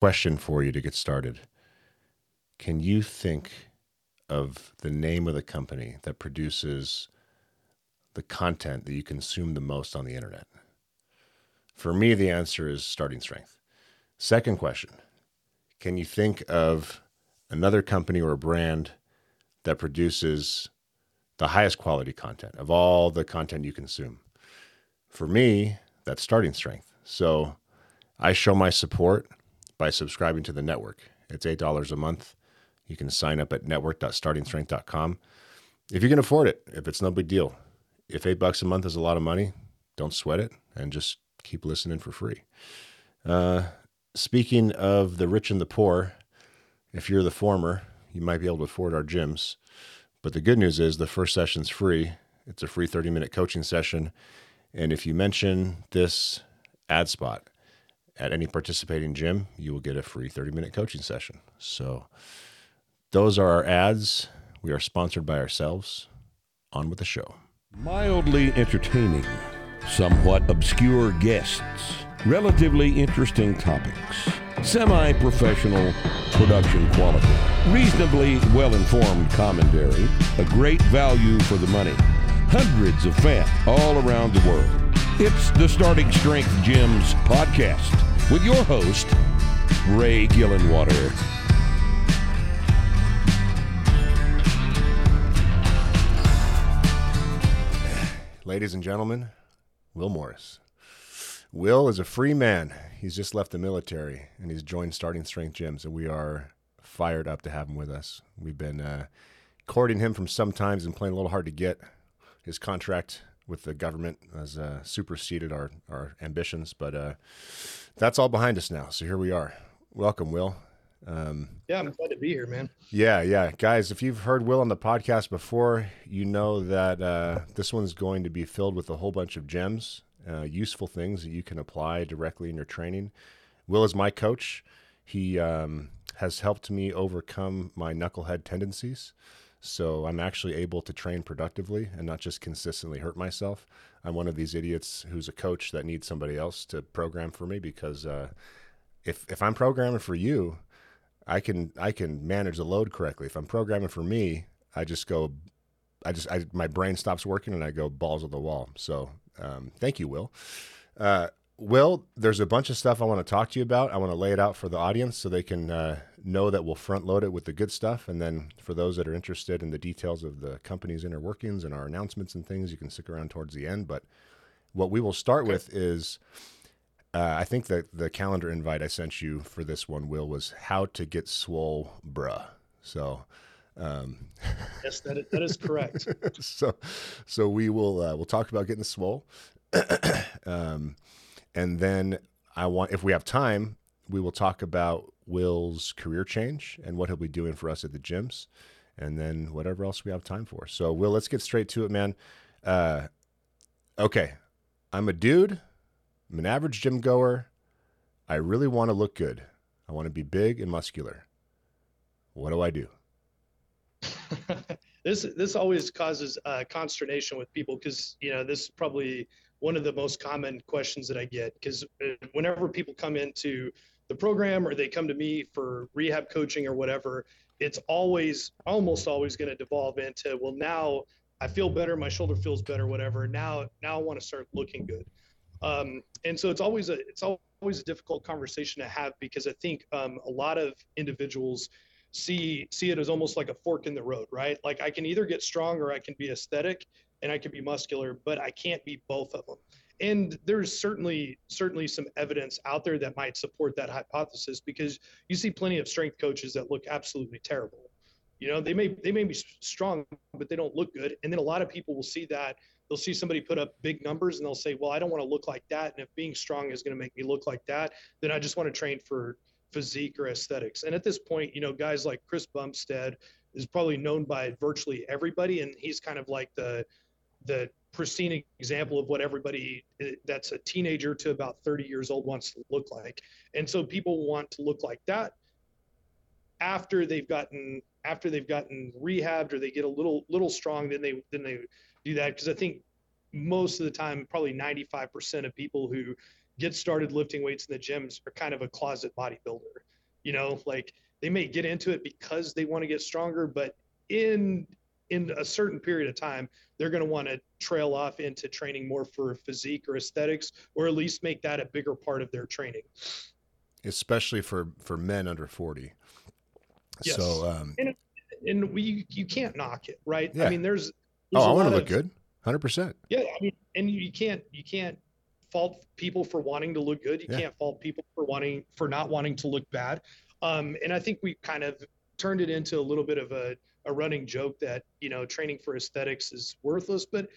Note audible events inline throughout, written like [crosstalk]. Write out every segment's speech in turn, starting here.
question for you to get started. Can you think of the name of the company that produces the content that you consume the most on the internet? For me, the answer is Starting Strength. Second question Can you think of another company or brand that produces the highest quality content of all the content you consume? For me, that's Starting Strength. So I show my support by subscribing to the network. It's $8 a month. You can sign up at network.startingstrength.com if you can afford it, if it's no big deal. If eight bucks a month is a lot of money, don't sweat it and just keep listening for free. Uh, speaking of the rich and the poor, if you're the former, you might be able to afford our gyms. But the good news is the first session's free. It's a free 30 minute coaching session. And if you mention this ad spot at any participating gym, you will get a free 30 minute coaching session. So those are our ads. We are sponsored by ourselves. On with the show. Mildly entertaining, somewhat obscure guests, relatively interesting topics, semi professional production quality, reasonably well informed commentary, a great value for the money, hundreds of fans all around the world. It's the Starting Strength Gyms podcast with your host, Ray Gillenwater. Ladies and gentlemen, Will Morris. Will is a free man. He's just left the military and he's joined Starting Strength Gyms, and we are fired up to have him with us. We've been uh, courting him from some times and playing a little hard to get. His contract with the government has uh, superseded our, our ambitions, but uh, that's all behind us now. So here we are. Welcome, Will. Um, yeah, I'm glad to be here, man. Yeah, yeah, guys. If you've heard Will on the podcast before, you know that uh, this one's going to be filled with a whole bunch of gems, uh, useful things that you can apply directly in your training. Will is my coach. He um, has helped me overcome my knucklehead tendencies. So I'm actually able to train productively and not just consistently hurt myself. I'm one of these idiots who's a coach that needs somebody else to program for me because uh, if if I'm programming for you, I can I can manage the load correctly. If I'm programming for me, I just go, I just I, my brain stops working and I go balls of the wall. So um, thank you, Will. Uh, Will, there's a bunch of stuff I want to talk to you about. I want to lay it out for the audience so they can uh, know that we'll front load it with the good stuff. And then for those that are interested in the details of the company's inner workings and our announcements and things, you can stick around towards the end. But what we will start okay. with is uh, I think that the calendar invite I sent you for this one, Will, was how to get swole, bruh. So, um, [laughs] yes, that is, that is correct. [laughs] so, so we will uh, we'll talk about getting swole, [clears throat] um, and then I want if we have time, we will talk about Will's career change and what he'll be doing for us at the gyms, and then whatever else we have time for. So, Will, let's get straight to it, man. Uh, okay, I'm a dude. I'm an average gym goer. I really want to look good. I want to be big and muscular. What do I do? [laughs] this this always causes uh, consternation with people because you know this probably one of the most common questions that I get because uh, whenever people come into the program or they come to me for rehab coaching or whatever, it's always almost always going to devolve into well now I feel better, my shoulder feels better, whatever. Now now I want to start looking good. Um, and so it's always a it's always a difficult conversation to have because I think um, a lot of individuals see see it as almost like a fork in the road, right? Like I can either get strong or I can be aesthetic and I can be muscular, but I can't be both of them. And there's certainly certainly some evidence out there that might support that hypothesis because you see plenty of strength coaches that look absolutely terrible. You know, they may they may be strong, but they don't look good. And then a lot of people will see that they'll see somebody put up big numbers and they'll say, well, I don't want to look like that. And if being strong is going to make me look like that, then I just want to train for physique or aesthetics. And at this point, you know, guys like Chris Bumstead is probably known by virtually everybody. And he's kind of like the, the pristine example of what everybody eh, that's a teenager to about 30 years old wants to look like. And so people want to look like that after they've gotten after they've gotten rehabbed or they get a little little strong then they then they do that because I think most of the time, probably 95% of people who get started lifting weights in the gyms are kind of a closet bodybuilder. you know, like they may get into it because they want to get stronger, but in in a certain period of time, they're going to want to trail off into training more for physique or aesthetics, or at least make that a bigger part of their training. Especially for for men under forty. Yes. So, um, and, and we you can't knock it, right? Yeah. I mean, there's, there's oh, I want to look good, hundred percent. Yeah, I mean, and you can't you can't fault people for wanting to look good. You yeah. can't fault people for wanting for not wanting to look bad. Um, and I think we kind of turned it into a little bit of a, a running joke that you know training for aesthetics is worthless, but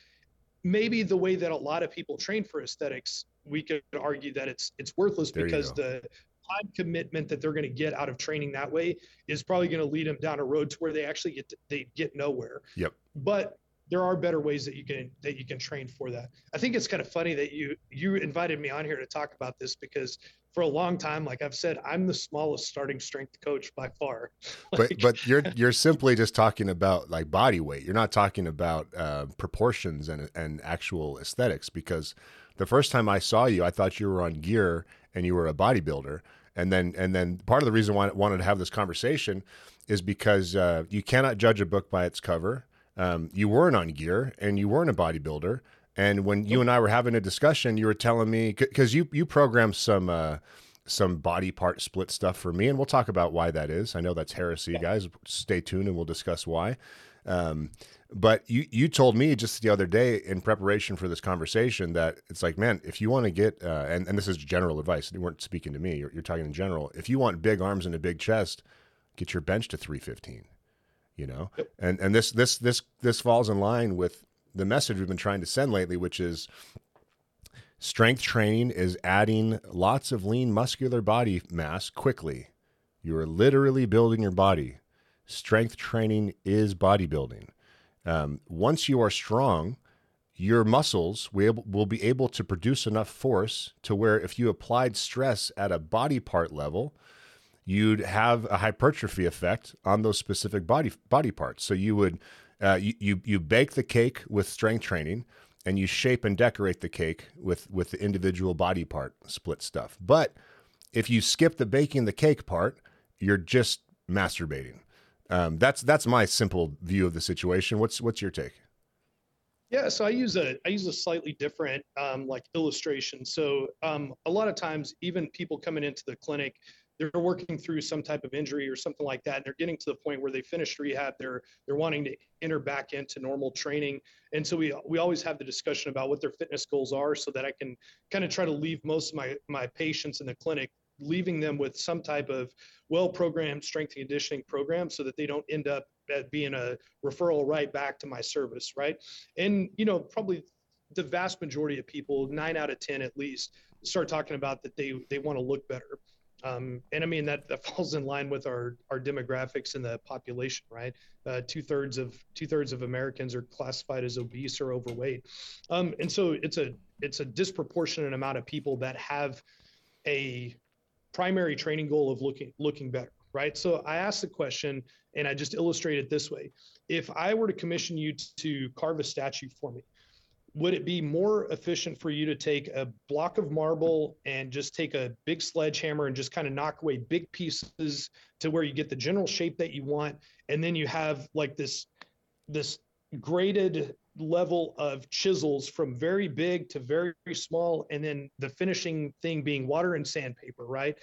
maybe the way that a lot of people train for aesthetics, we could argue that it's it's worthless there because the time commitment that they're going to get out of training that way is probably going to lead them down a road to where they actually get to, they get nowhere. Yep. But there are better ways that you can that you can train for that. I think it's kind of funny that you you invited me on here to talk about this because for a long time, like I've said, I'm the smallest starting strength coach by far. [laughs] like, but but you're [laughs] you're simply just talking about like body weight. You're not talking about uh, proportions and and actual aesthetics because the first time I saw you, I thought you were on gear and you were a bodybuilder. And then and then part of the reason why I wanted to have this conversation is because uh, you cannot judge a book by its cover um, you weren't on gear and you weren't a bodybuilder. And when you and I were having a discussion, you were telling me because you you programmed some uh, some body part split stuff for me, and we'll talk about why that is. I know that's heresy, guys. Stay tuned, and we'll discuss why. Um, but you you told me just the other day in preparation for this conversation that it's like, man, if you want to get uh, and and this is general advice. You weren't speaking to me. You're, you're talking in general. If you want big arms and a big chest, get your bench to 315 you know and and this this this this falls in line with the message we've been trying to send lately which is strength training is adding lots of lean muscular body mass quickly. You are literally building your body. Strength training is bodybuilding. Um, once you are strong your muscles will, will be able to produce enough force to where if you applied stress at a body part level you'd have a hypertrophy effect on those specific body body parts. So you would uh, you, you you bake the cake with strength training, and you shape and decorate the cake with with the individual body part split stuff. But if you skip the baking the cake part, you're just masturbating. Um, that's that's my simple view of the situation. What's what's your take? Yeah, so I use a I use a slightly different um, like illustration. So um, a lot of times, even people coming into the clinic, they're working through some type of injury or something like that and they're getting to the point where they finished rehab they're they're wanting to enter back into normal training. And so we we always have the discussion about what their fitness goals are so that i can kind of try to leave most of my my patients in the clinic leaving them with some type of well programmed strength and conditioning program so that they don't end up being a referral right back to my service right? And you know probably the vast majority of people nine out of ten at least start talking about that they they want to look better um, and I mean that, that [laughs] falls in line with our our demographics in the population, right? Uh, two thirds of two thirds of Americans are classified as obese or overweight, um, and so it's a it's a disproportionate amount of people that have a primary training goal of looking looking better, right? So I asked the question, and I just illustrate it this way: If I were to commission you to carve a statue for me, would it be more efficient for you to take a block of marble and just take a big sledgehammer and just kind of knock away big pieces to where you get the general shape that you want? And then you have like this this graded level of chisels from very big to very, very small and then the finishing thing being water and sandpaper right?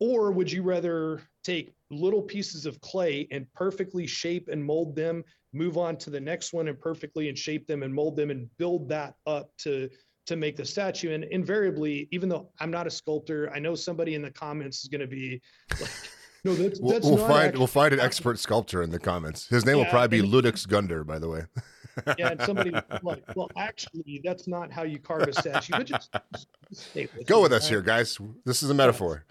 Or would you rather take little pieces of clay and perfectly shape and mold them move on to the next one and perfectly and shape them and mold them and build that up to to make the statue. And invariably even though i'm not a sculptor i know somebody in the comments is going to be like no that's, that's we'll, find actually, we'll find an [laughs] expert sculptor in the comments. His name yeah, will probably be ludix gunder by the way. [laughs] Yeah and somebody like well [laughs] actually that's not how you carve a statue but just, just go with us right? here guys. This is a metaphor.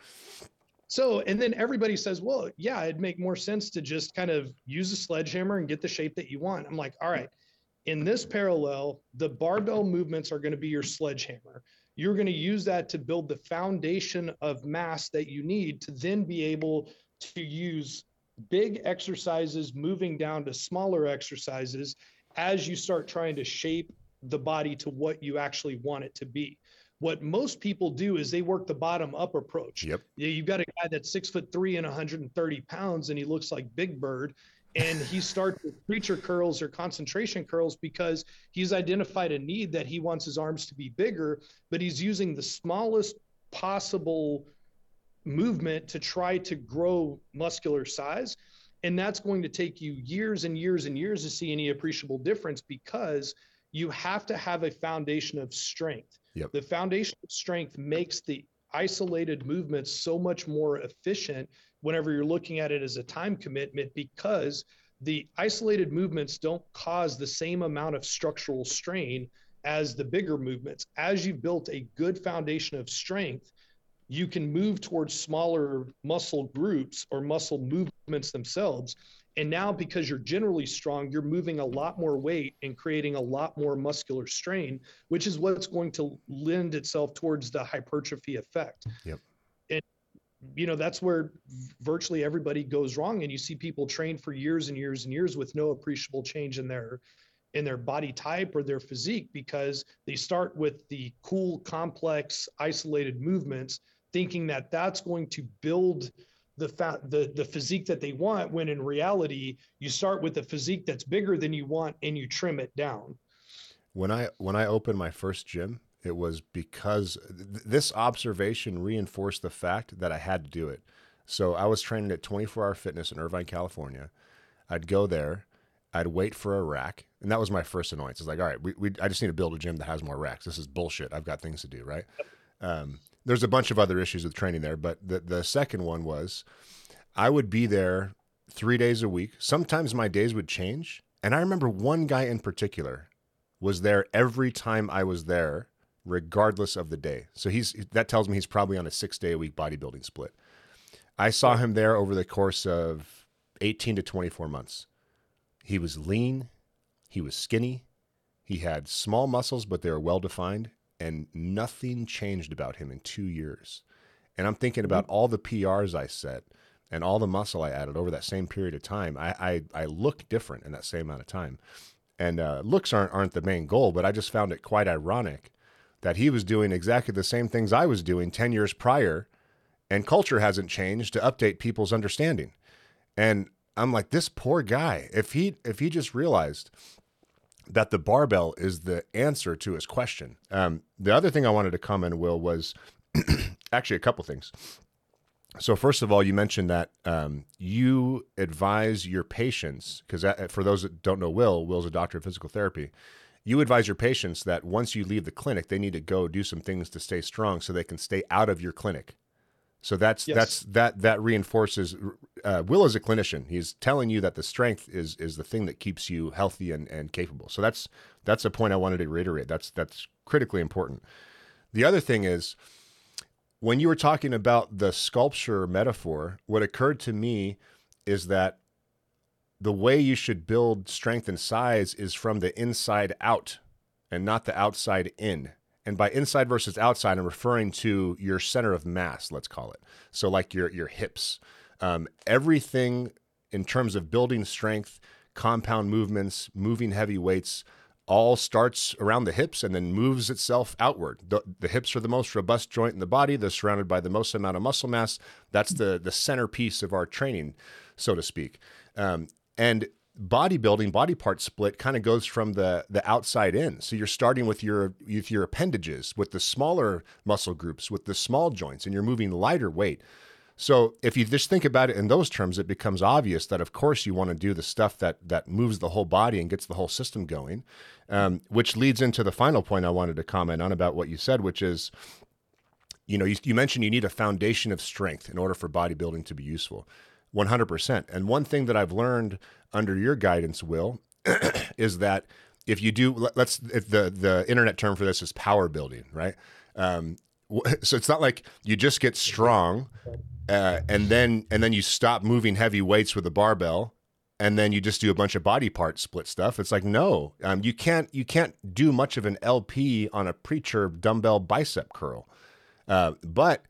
So, and then everybody says, well, yeah, it'd make more sense to just kind of use a sledgehammer and get the shape that you want. I'm like, all right, in this parallel, the barbell movements are going to be your sledgehammer. You're going to use that to build the foundation of mass that you need to then be able to use big exercises moving down to smaller exercises as you start trying to shape the body to what you actually want it to be what most people do is they work the bottom up approach. Yep. You've got a guy that's six foot three and 130 pounds, and he looks like Big Bird. And he [laughs] starts with preacher curls or concentration curls because he's identified a need that he wants his arms to be bigger, but he's using the smallest possible movement to try to grow muscular size. And that's going to take you years and years and years to see any appreciable difference because you have to have a foundation of strength. Yep. The foundation of strength makes the isolated movements so much more efficient whenever you're looking at it as a time commitment because the isolated movements don't cause the same amount of structural strain as the bigger movements. As you've built a good foundation of strength, you can move towards smaller muscle groups or muscle movements themselves and now, because you're generally strong, you're moving a lot more weight and creating a lot more muscular strain, which is what's going to lend itself towards the hypertrophy effect. Yep. And, you know, that's where virtually everybody goes wrong. And you see people train for years and years and years with no appreciable change in their in their body type or their physique because they start with the cool complex isolated movements thinking that that's going to build the fa- the the physique that they want when in reality you start with a physique that's bigger than you want and you trim it down. When i when i opened my first gym it was because th- this observation reinforced the fact that i had to do it. So i was training at 24 hour fitness in irvine california. I'd go there i'd wait for a rack and that was my first annoyance. It's like all right we, we i just need to build a gym that has more racks. This is bullshit. I've got things to do right? Um, there's a bunch of other issues with training there, but the the second one was I would be there three days a week. Sometimes my days would change, and I remember one guy in particular was there every time I was there, regardless of the day. So he's that tells me he's probably on a six day a week bodybuilding split. I saw him there over the course of 18 to 24 months. He was lean, he was skinny, he had small muscles, but they were well defined, and nothing changed about him in two years. And I'm thinking about all the PRs I set and all the muscle I added over that same period of time. I I, I look different in that same amount of time. And uh, looks aren't aren't the main goal, but I just found it quite ironic that he was doing exactly the same things I was doing ten years prior, and culture hasn't changed to update people's understanding. And I'm like, this poor guy. If he if he just realized that the barbell is the answer to his question. Um, the other thing I wanted to comment, Will, was [clears throat] actually a couple things. So first of all, you mentioned that um, you advise your patients because for those that don't know, Will, Will's a doctor of physical therapy. You advise your patients that once you leave the clinic, they need to go do some things to stay strong so they can stay out of your clinic. So that's yes. that's that that reinforces uh, Will as a clinician. He's telling you that the strength is is the thing that keeps you healthy and, and capable. So that's that's a point I wanted to reiterate. That's that's critically important. The other thing is when you were talking about the sculpture metaphor, what occurred to me is that the way you should build strength and size is from the inside out and not the outside in. And by inside versus outside, I'm referring to your center of mass, let's call it. So, like your your hips, um, everything in terms of building strength, compound movements, moving heavy weights, all starts around the hips and then moves itself outward. The, the, hips are the most robust joint in the body. They're surrounded by the most amount of muscle mass. That's the the centerpiece of our training, so to speak. Um, and bodybuilding body part split kind of goes from the the outside in. So you're starting with your with your appendages with the smaller muscle groups with the small joints and you're moving lighter weight. So if you just think about it in those terms it becomes obvious that of course you want to do the stuff that that moves the whole body and gets the whole system going um, which leads into the final point i wanted to comment on about what you said which is you know you, you mentioned you need a foundation of strength in order for bodybuilding to be useful 100%. And one thing that I've learned under your guidance, Will, [clears throat] is that if you do, let's, if the, the internet term for this is power building, right? Um, [laughs] so it's not like you just get strong uh, and then and then you stop moving heavy weights with a barbell and then you just do a bunch of body part split stuff it's like no um, you can't you can't do much of an lp on a preacher dumbbell bicep curl uh, but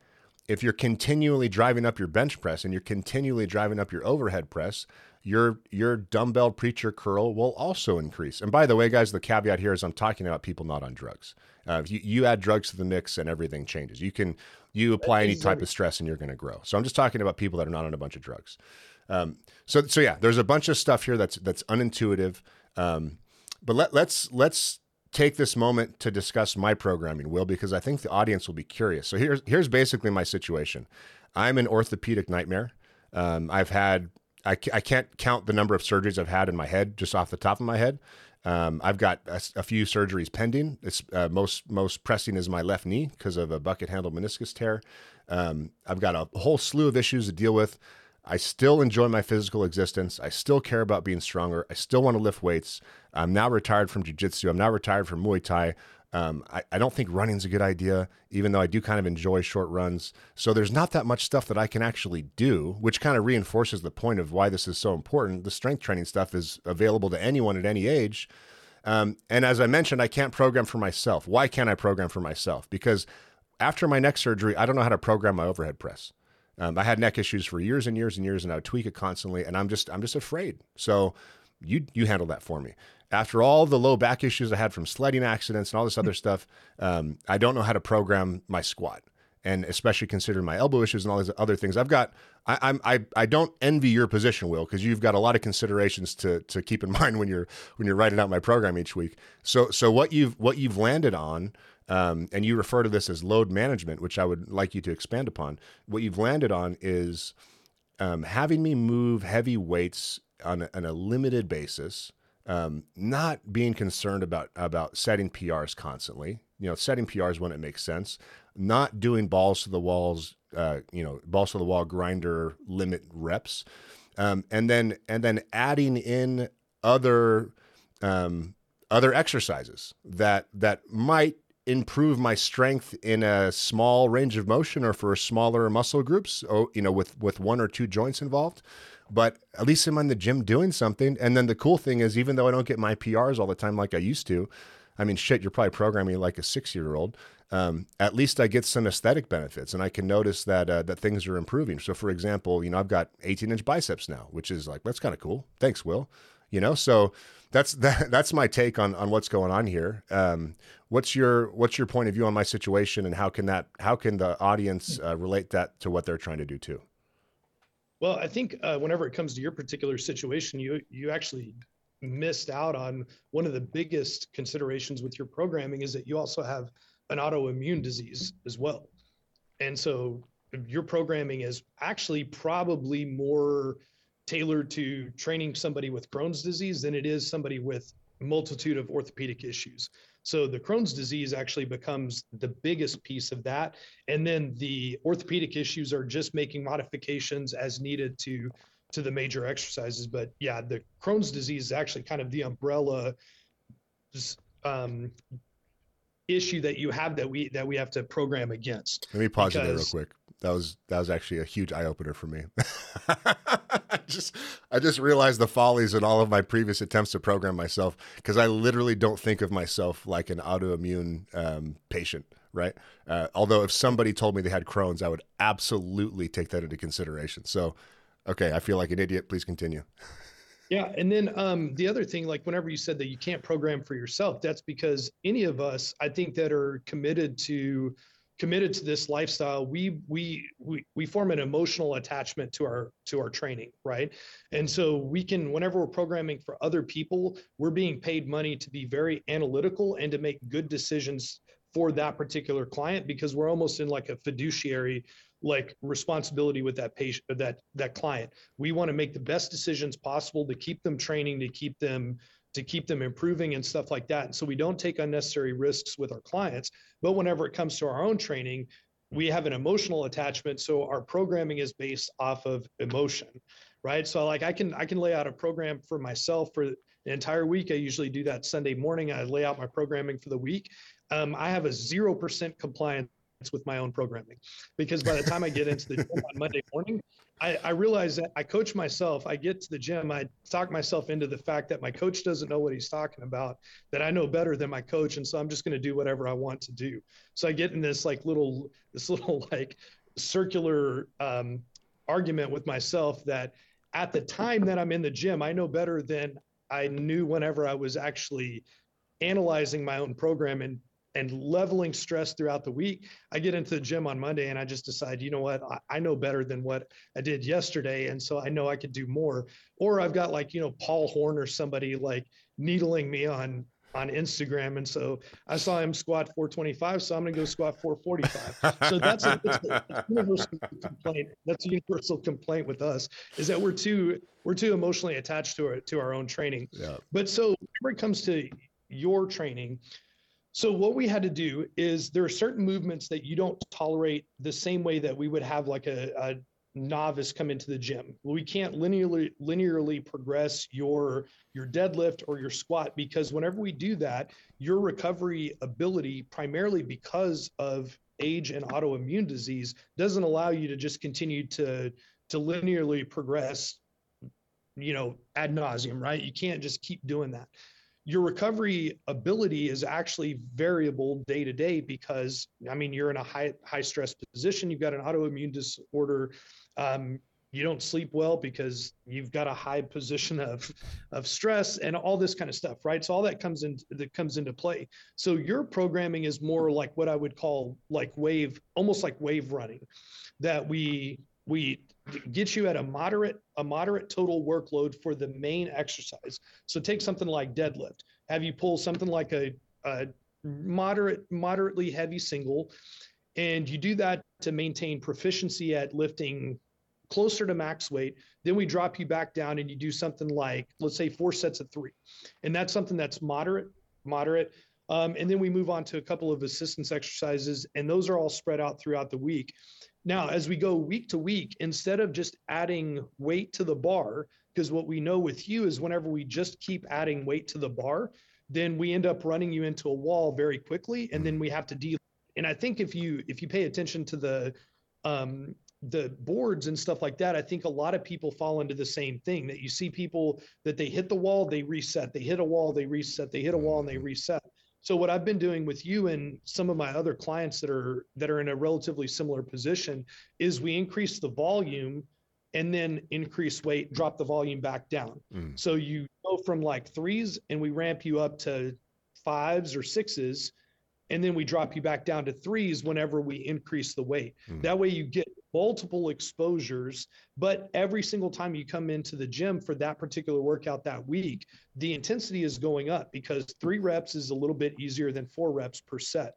if you're continually driving up your bench press and you're continually driving up your overhead press, your your dumbbell preacher curl will also increase. And by the way, guys, the caveat here is I'm talking about people not on drugs. Uh, you, you add drugs to the mix and everything changes. You can you apply any type of stress and you're going to grow. So I'm just talking about people that are not on a bunch of drugs. Um, so so yeah, there's a bunch of stuff here that's that's unintuitive. Um, but let, let's let's take this moment to discuss my programming, Will, because I think the audience will be curious. So here's here's basically my situation. I'm an orthopedic nightmare. Um, I've had I, I can't count the number of surgeries I've had in my head just off the top of my head. Um, I've got a, a, few surgeries pending. It's uh, most most pressing is my left knee because of a bucket handle meniscus tear. Um, I've got a whole slew of issues to deal with. I still enjoy my physical existence. I still care about being stronger. I still want to lift weights. I'm now retired from jiu-jitsu. I'm now retired from Muay Thai. Um, I, I, don't think running's a good idea, even though I do kind of enjoy short runs. So there's not that much stuff that I can actually do, which kind of reinforces the point of why this is so important. The strength training stuff is available to anyone at any age. Um, and as I mentioned, I can't program for myself. Why can't I program for myself? Because after my neck surgery, I don't know how to program my overhead press. Um, I had neck issues for years and years and years, and I would tweak it constantly, and I'm just I'm just afraid. So you you handle that for me. After all the low back issues I had from sledding accidents and all this other stuff, um, I don't know how to program my squat, and especially considering my elbow issues and all these other things. I've got I, I'm I I don't envy your position, Will, because you've got a lot of considerations to to keep in [laughs] mind when you're when you're writing out my program each week. So so what you've what you've landed on um, and you refer to this as load management, which I would like you to expand upon. What you've landed on is um, having me move heavy weights on a, on a limited basis, um, not being concerned about about setting PRs constantly. You know, setting PRs when it makes sense, not doing balls to the walls. Uh, you know, balls to the wall grinder limit reps, um, and then and then adding in other um, other exercises that that might improve my strength in a small range of motion or for smaller muscle groups, oh, you know, with with one or two joints involved. But at least I'm in the gym doing something. And then the cool thing is, even though I don't get my PRs all the time like I used to, I mean, shit, you're probably programming like a six year old. Um, at least I get some aesthetic benefits, and I can notice that uh, that things are improving. So, for example, you know, I've got 18 inch biceps now, which is like that's kind of cool. Thanks, Will. You know, so that's [laughs] that, that's my take on on what's going on here. Um, what's your what's your point of view on my situation, and how can that how can the audience uh, relate that to what they're trying to do too? Well, I think uh, whenever it comes to your particular situation, you you actually missed out on one of the biggest considerations with your programming is that you also have an autoimmune disease as well, and so your programming is actually probably more tailored to training somebody with Crohn's disease than it is somebody with multitude of orthopedic issues. So the Crohn's disease actually becomes the biggest piece of that. And then the orthopedic issues are just making modifications as needed to to the major exercises. But yeah, the Crohn's disease is actually kind of the umbrella um, issue that you have that we that we have to program against. Let me pause because, there real quick. That was that was actually a huge eye opener for me. [laughs] I just I just realized the follies in all of my previous attempts to program myself because I literally don't think of myself like an autoimmune um, patient, right? Uh, although if somebody told me they had Crohn's, I would absolutely take that into consideration. So, okay, I feel like an idiot. Please continue. Yeah, and then um, the other thing, like whenever you said that you can't program for yourself, that's because any of us, I think, that are committed to committed to this lifestyle we we we, we form an emotional attachment to our to our training right? And so we can whenever we're programming for other people we're being paid money to be very analytical and to make good decisions for that particular client because we're almost in like a fiduciary like responsibility with that patient that that client. We want to make the best decisions possible to keep them training to keep them to keep them improving and stuff like that. And so we don't take unnecessary risks with our clients. But whenever it comes to our own training, we have an emotional attachment. So our programming is based off of emotion, right? So like I can I can lay out a program for myself for the entire week. I usually do that Sunday morning. I lay out my programming for the week. Um, I have a zero percent compliance with my own programming because by the time I get into the gym on Monday morning, I, I realize that I coach myself. I get to the gym, I talk myself into the fact that my coach doesn't know what he's talking about, that I know better than my coach. And so I'm just going to do whatever I want to do. So I get in this like little, this little [laughs] like circular um, argument with myself that at the time that I'm in the gym, I know better than I knew whenever I was actually analyzing my own program and and leveling stress throughout the week. I get into the gym on Monday and I just decide, you know what, I, I, know better than what I did yesterday. And so I know I could do more. Or I've got like, you know, Paul Horn or somebody like needling me on on Instagram. And so I saw him squat 425, so I'm going to go squat 445. So that's a, that's a universal complaint. That's a universal complaint with us is that we're too we're too emotionally attached to our to our own training. Yeah. But so whenever it comes to your training, so what we had to do is there are certain movements that you don't tolerate the same way that we would have like a, a novice come into the gym. We can't linearly linearly progress your your deadlift or your squat because whenever we do that, your recovery ability primarily because of age and autoimmune disease doesn't allow you to just continue to to linearly progress you know ad nauseum right you can't just keep doing that your recovery ability is actually variable day to day because i mean you're in a high high stress position. You've got an autoimmune disorder. Um, you don't sleep well because you've got a high position of of stress and all this kind of stuff right? So all that comes in that comes into play. So your programming is more like what i would call like wave almost like wave running that we we get you at a moderate a moderate total workload for the main exercise so take something like deadlift have you pull something like a, a moderate moderately heavy single and you do that to maintain proficiency at lifting closer to max weight. Then we drop you back down and you do something like, let's say, four sets of three. And that's something that's moderate, moderate. Um, and then we move on to a couple of assistance exercises, and those are all spread out throughout the week. Now, as we go week to week, instead of just adding weight to the bar, because what we know with you is whenever we just keep adding weight to the bar, then we end up running you into a wall very quickly, and then we have to deal. And I think if you if you pay attention to the um, the boards and stuff like that, I think a lot of people fall into the same thing that you see people that they hit the wall, they reset, they hit a wall, they reset, they hit a wall and they reset. So what I've been doing with you and some of my other clients that are that are in a relatively similar position is we increase the volume and then increase weight, drop the volume back down. Mm. So you go from like threes and we ramp you up to fives or sixes and then we drop you back down to threes whenever we increase the weight. Mm. That way you get multiple exposures, but every single time you come into the gym for that particular workout that week, the intensity is going up because three reps is a little bit easier than four reps per set.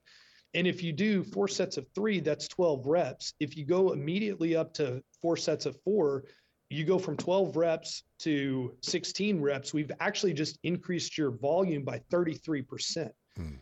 And if you do four sets of three, that's 12 reps. If you go immediately up to four sets of four, you go from 12 reps to 16 reps. We've actually just increased your volume by 33%. Hmm.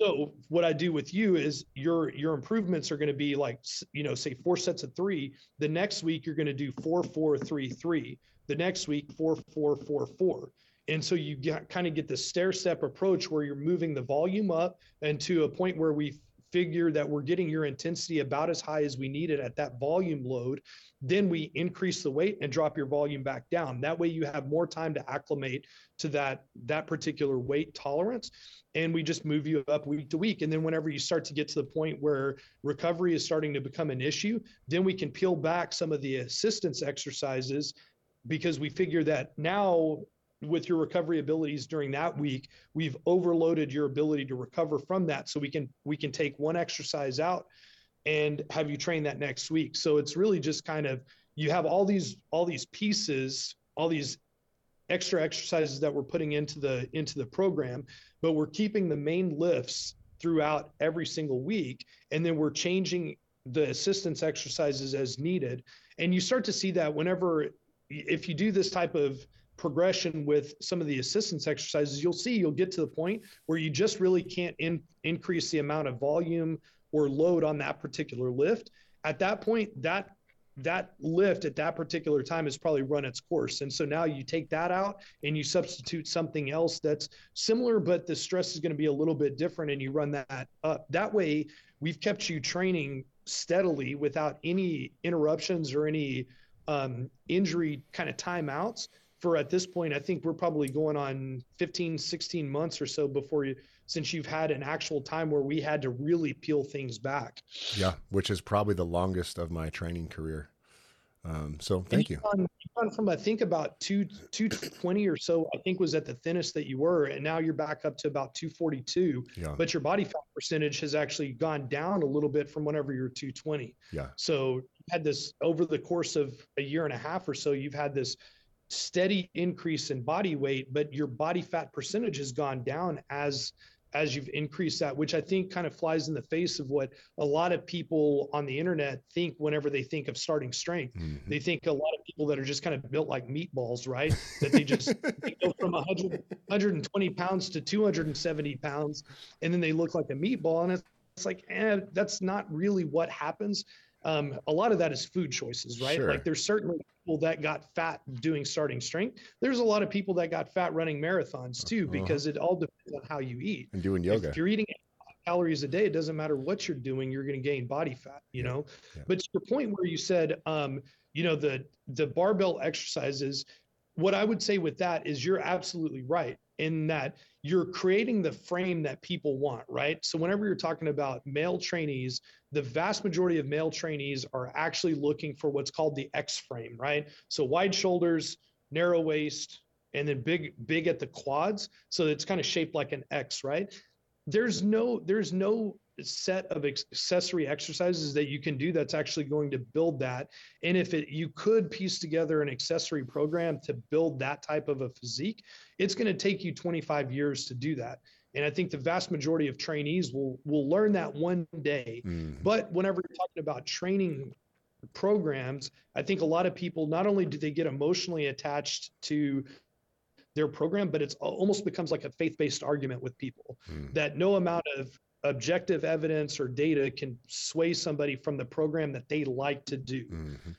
So what I do with you is your your improvements are going to be like you know say four sets of three. The next week you're going to do four four three three. The next week four four four four. And so you get, kind of get the stair step approach where you're moving the volume up and to a point where we figure that we're getting your intensity about as high as we need it at that volume load, then we increase the weight and drop your volume back down. That way you have more time to acclimate to that that particular weight tolerance and we just move you up week to week and then whenever you start to get to the point where recovery is starting to become an issue, then we can peel back some of the assistance exercises because we figure that now with your recovery abilities during that week we've overloaded your ability to recover from that. So we can we can take one exercise out and have you train that next week. So it's really just kind of you have all these all these pieces all these extra exercises that we're putting into the into the program but we're keeping the main lifts throughout every single week. And then we're changing the assistance exercises as needed. And you start to see that whenever if you do this type of progression with some of the assistance exercises, you'll see you'll get to the point where you just really can't in, increase the amount of volume or load on that particular lift. At that point, that that lift at that particular time has probably run its course. And so now you take that out and you substitute something else that's similar, but the stress is going to be a little bit different and you run that up. That way, we've kept you training steadily without any interruptions or any um, injury kind of timeouts for at this point, I think we're probably going on 15, 16 months or so before you since you've had an actual time where we had to really peel things back. Yeah, which is probably the longest of my training career. Um, so thank you. Gone, gone from I think about two two twenty or so. I think was at the thinnest that you were, and now you're back up to about two forty two. Yeah. But your body fat percentage has actually gone down a little bit from whenever you're two twenty. Yeah. So you had this over the course of a year and a half or so. You've had this steady increase in body weight, but your body fat percentage has gone down as as you've increased that, which I think kind of flies in the face of what a lot of people on the internet think whenever they think of starting strength. Mhm. They think a lot of people that are just kind of built like meatballs, right? That they just [laughs] they go from 100, 120 pounds to 270 pounds, and then they look like a meatball. And it's, it's like, eh, that's not really what happens. Um, a lot of that is food choices, right? Sure. Like there's certainly people that got fat doing starting strength. There's a lot of people that got fat running marathons too, Uh-huh. because it all depends on how you eat. And doing yoga. If you're eating calories a day, it doesn't matter what you're doing, you're going to gain body fat, you know? Yeah. But to the point where you said, um, you know, the, the barbell exercises, what I would say with that is you're absolutely right in that you're creating the frame that people want, right? So whenever you're talking about male trainees, the vast majority of male trainees are actually looking for what's called the X frame, right? So wide shoulders, narrow waist, and then big, big at the quads. So it's kind of shaped like an X, right? There's no, there's no set of accessory exercises that you can do that's actually going to build that. And if it, you could piece together an accessory program to build that type of a physique, it's going to take you 25 years to do that. And I think the vast majority of trainees will will learn that one day. Mhm. But whenever you're talking about training programs, I think a lot of people not only do they get emotionally attached to their program, but it's almost becomes like a faith-based argument with people Mm. that no amount of objective evidence or data can sway somebody from the program that they like to do. Mhm.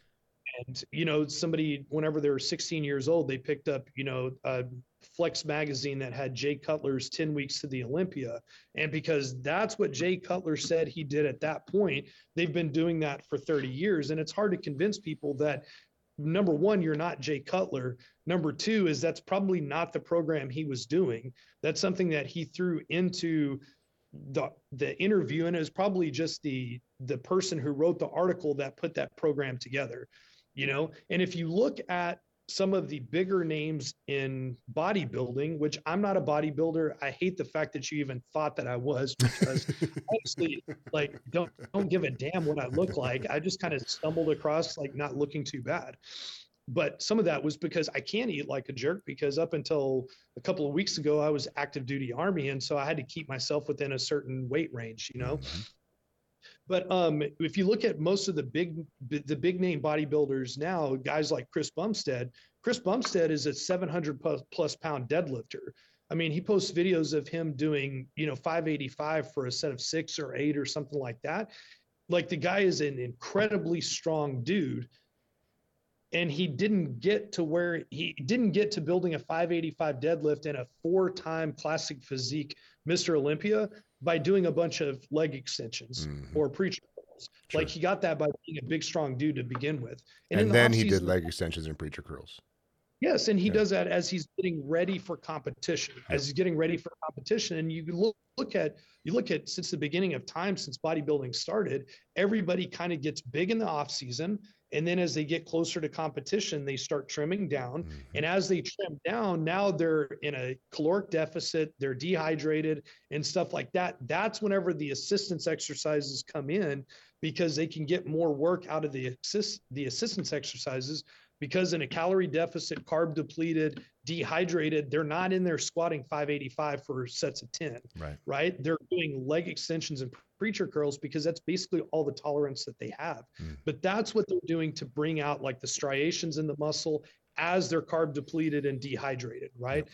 And you know, somebody whenever they were 16 years old, they picked up you know a Flex magazine that had Jay Cutler's 10 weeks to the Olympia, and because that's what Jay Cutler said he did at that point, they've been doing that for 30 years, and it's hard to convince people that number one, you're not Jay Cutler. Number two is that's probably not the program he was doing. That's something that he threw into the the interview, and it was probably just the the person who wrote the article that put that program together. You know, and if you look at some of the bigger names in bodybuilding, which I'm not a bodybuilder. I hate the fact that you even thought that I was because [laughs] honestly, like don't don't give a damn what I look like. I just kind of stumbled across like not looking too bad. But some of that was because I can't eat like a jerk because up until a couple of weeks ago I was active duty army and so I had to keep myself within a certain weight range, you know. Mhm. But um, if you look at most of the big the big name bodybuilders now, guys like Chris Bumstead, Chris Bumstead is a 700 plus, plus pound deadlifter. I mean, he posts videos of him doing, you know, 585 for a set of six or eight or something like that. Like the guy is an incredibly strong dude. And he didn't get to where he didn't get to building a 585 deadlift and a four time classic physique Mr. Olympia by doing a bunch of leg extensions Mhm. or preacher curls. Like he got that by being a big, strong dude to begin with. in And the then he did leg extensions and preacher curls. Yes, and he Yeah. does that as he's getting ready for competition. As he's getting ready for competition, and you look look at you look at since the beginning of time, since bodybuilding started, everybody kind of gets big in the off season, and then as they get closer to competition, they start trimming down. Mhm. And as they trim down, now they're in a caloric deficit, they're dehydrated and stuff like that. That's whenever the assistance exercises come in because they can get more work out of the assist the assistance exercises because in a calorie deficit, carb depleted, dehydrated, they're not in there squatting 585 for sets of 10, Right. right? They're doing leg extensions and preacher curls because that's basically all the tolerance that they have. Mm. But that's what they're doing to bring out like the striations in the muscle as they're carb depleted and dehydrated, right?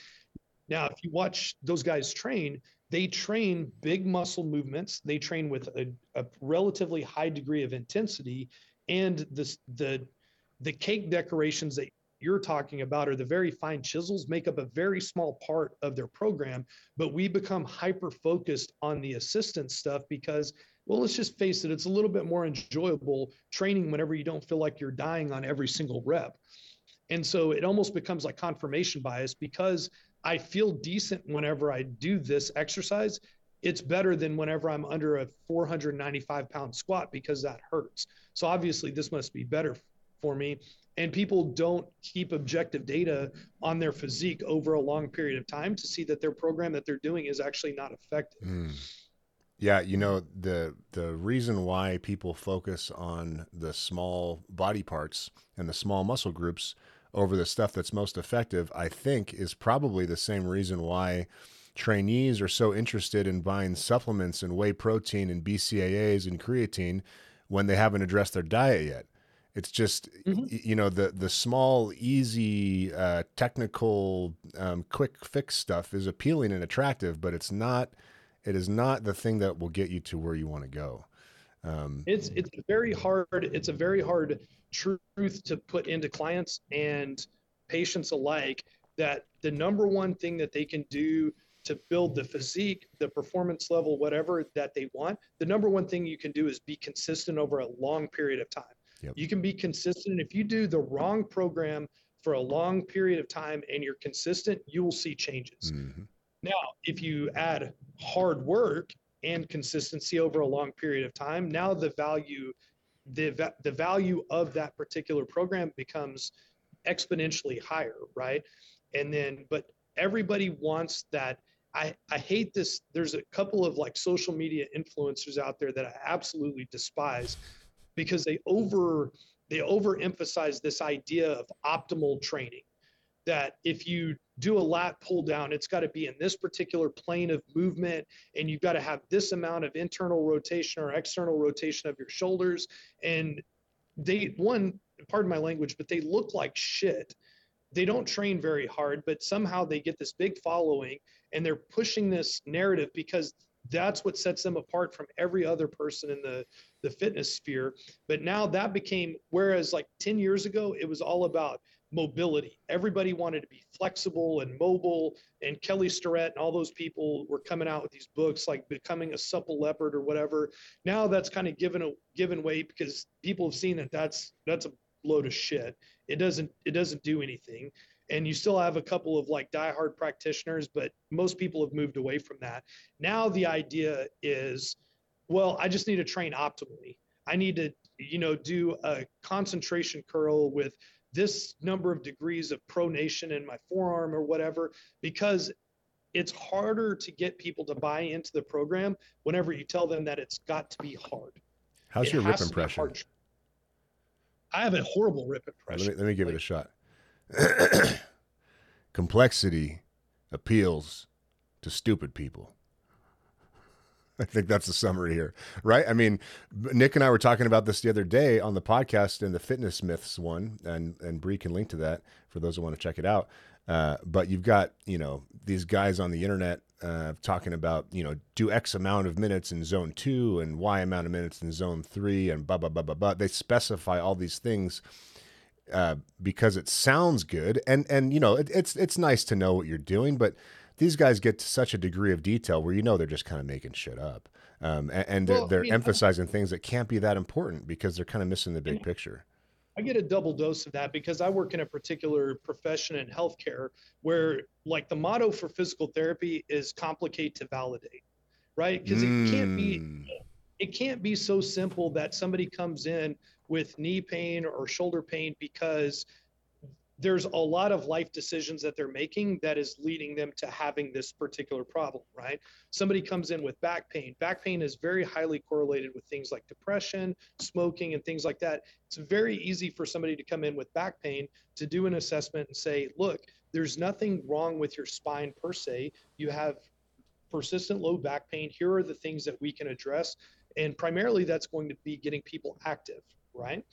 Now, if you watch those guys train, they train big muscle movements. They train with a, a relatively high degree of intensity, and this the the cake decorations that you're talking about are the very fine chisels make up a very small part of their program but we become hyper focused on the assistance stuff because well let's just face it it's a little bit more enjoyable training whenever you don't feel like you're dying on every single rep and so it almost becomes like confirmation bias because I feel decent whenever I do this exercise. It's better than whenever I'm under a 495 pound squat because that hurts. So obviously, this must be better for me. And people don't keep objective data on their physique over a long period of time to see that their program that they're doing is actually not effective. Mm. Yeah, you know the the reason why people focus on the small body parts and the small muscle groups over the stuff that's most effective, I think, is probably the same reason why trainees are so interested in buying supplements and whey protein and BCAAs and creatine when they haven't addressed their diet yet. It's just mm-hmm. you know the the small, easy, uh, technical, um, quick fix stuff is appealing and attractive, but it's not it is not the thing that will get you to where you want to go. Um, it's it's very hard. It's a very hard truth to put into clients and patients alike that the number one thing that they can do to build the physique, the performance level, whatever that they want, the number one thing you can do is be consistent over a long period of time. Yep. You can be consistent. If you do the wrong program for a long period of time and you're consistent, you will see changes. Mm-hmm. Now, if you add hard work and consistency over a long period of time, now the value the the value of that particular program becomes exponentially higher, right? And then but everybody wants that I, I hate this. There's a couple of like social media influencers out there that I absolutely despise because they over they overemphasize this idea of optimal training that if you do a lat pull down, it's got to be in this particular plane of movement, and you've got to have this amount of internal rotation or external rotation of your shoulders. And they, one, pardon my language, but they look like shit. They don't train very hard, but somehow they get this big following and they're pushing this narrative because that's what sets them apart from every other person in the the fitness sphere but now that became whereas like 10 years ago it was all about mobility. Everybody wanted to be flexible and mobile, and Kelly Starrett and all those people were coming out with these books like becoming a supple leopard or whatever. Now that's kind of given a given way because people have seen that that's that's a load of shit. It doesn't it doesn't do anything. And you still have a couple of like diehard practitioners, but most people have moved away from that. Now the idea is, well, I just need to train optimally. I need to, you know, do a concentration curl with this number of degrees of pronation in my forearm or whatever because it's harder to get people to buy into the program whenever you tell them that it's got to be hard. How's it your rip impression? I have a horrible rip impression. Let me, let me give like, it a shot. [coughs] Complexity appeals to stupid people. [laughs] I think that's the summary here, right? I mean, Nick and I were talking about this the other day on the podcast in the Fitness Myths one, and and Bree can link to that for those who want to check it out. Uh, but you've got you know these guys on the internet uh, talking about you know do X amount of minutes in zone two and Y amount of minutes in zone three and blah blah blah blah blah. They specify all these things uh, because it sounds good, and and you know it, it's it's nice to know what you're doing, but these guys get to such a degree of detail where you know they're just kind of making shit up. Um, and, and well, they're, they're I mean, emphasizing things that can't be that important because they're kind of missing the big picture. I get a double dose of that because I work in a particular profession in healthcare where, like, the motto for physical therapy is complicate to validate, right? Because mm. it can't be mm. it can't be so simple that somebody comes in with knee pain or shoulder pain because there's a lot of life decisions that they're making that is leading them to having this particular problem, right? Somebody comes in with back pain. Back pain is very highly correlated with things like depression, smoking, and things like that. It's very easy for somebody to come in with back pain to do an assessment and say, look, there's nothing wrong with your spine per se. You have persistent low back pain. Here are the things that we can address. And primarily, that's going to be getting people active, right?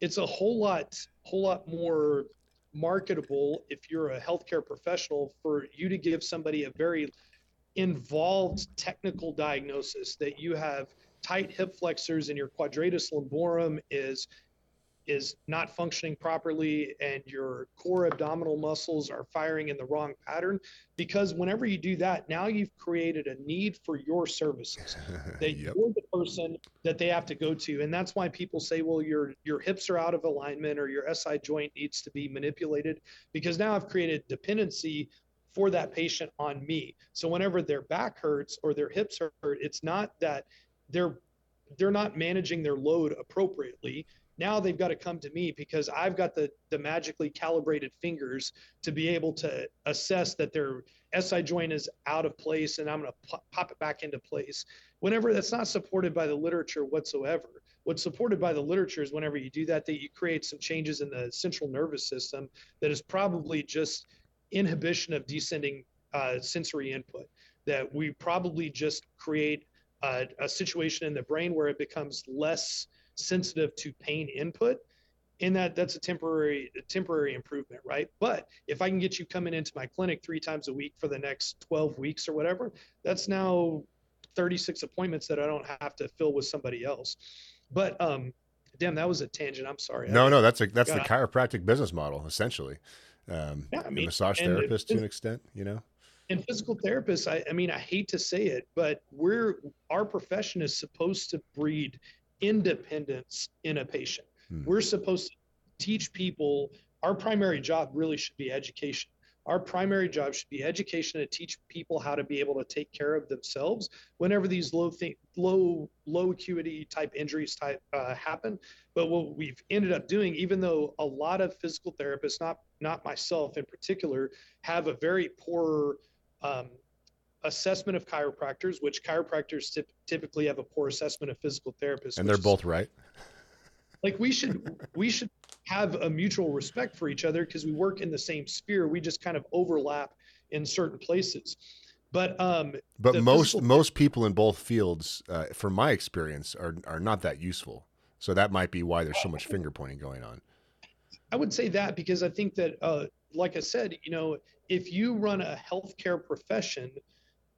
It's a whole lot, whole lot more marketable if you're a healthcare professional for you to give somebody a very involved technical diagnosis that you have tight hip flexors and your quadratus lumborum is is not functioning properly and your core abdominal muscles are firing in the wrong pattern because whenever you do that now you've created a need for your services [laughs] that yep. Person that they have to go to and that's why people say well your your hips are out of alignment or your SI joint needs to be manipulated because now I've created dependency for that patient on me. So whenever their back hurts or their hips hurt, it's not that they're they're not managing their load appropriately. Now they've got to come to me because I've got the the magically calibrated fingers to be able to assess that their SI joint is out of place and I'm going to pop it back into place. Whenever that's not supported by the literature whatsoever. What's supported by the literature is whenever you do that, that you create some changes in the central nervous system that is probably just inhibition of descending uh, sensory input. That we probably just create a, a situation in the brain where it becomes less sensitive to pain input and that that's a temporary a temporary improvement right but if i can get you coming into my clinic three times a week for the next 12 weeks or whatever that's now 36 appointments that i don't have to fill with somebody else. But um damn that was a tangent. I'm sorry. No I, no that's a that's the chiropractic business model essentially. Um yeah, I mean, massage therapist to an extent you know? and physical therapists I, I mean i hate to say it but we're our profession is supposed to breed independence in a patient. Hmm. we're supposed to teach people our primary job really should be education our primary job should be education to teach people how to be able to take care of themselves whenever these low th- low low acuity type injuries type uh, happen but what we've ended up doing even though a lot of physical therapists not not myself in particular have a very poor um, assessment of chiropractors, which chiropractors typ- typically have a poor assessment of physical therapists. And they're both right. Like we should we should have a mutual respect for each other because we work in the same sphere. We just kind of overlap in certain places. But um, but most physical... most people in both fields, uh, from my experience, are are not that useful. So that might be why there's so much finger pointing going on. I would say that because I think that, uh, like I said, you know, if you run a healthcare profession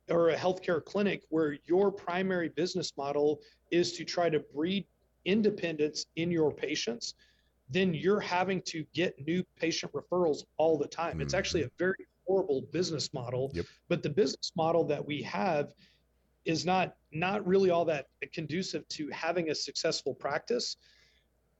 or a healthcare clinic where your primary business model is to try to breed independence in your patients, then you're having to get new patient referrals all the time. Mm-hmm. It's actually a very horrible business model. Yep. But the business model that we have is not not really all that conducive to having a successful practice.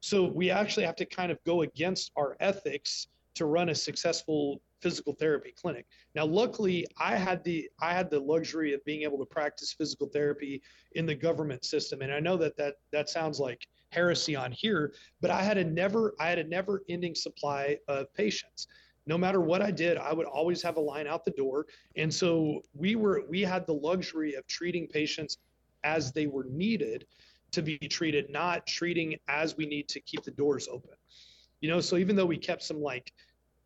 So we actually have to kind of go against our ethics to run a successful physical therapy clinic. Now, luckily, I had the I had the luxury of being able to practice physical therapy in the government system, and I know that that that sounds like heresy on here, but I had a never I had a never ending supply of patients. No matter what I did, I would always have a line out the door, and so we were we had the luxury of treating patients as they were needed to be treated, not treating as we need to keep the doors open. You know, so even though we kept some like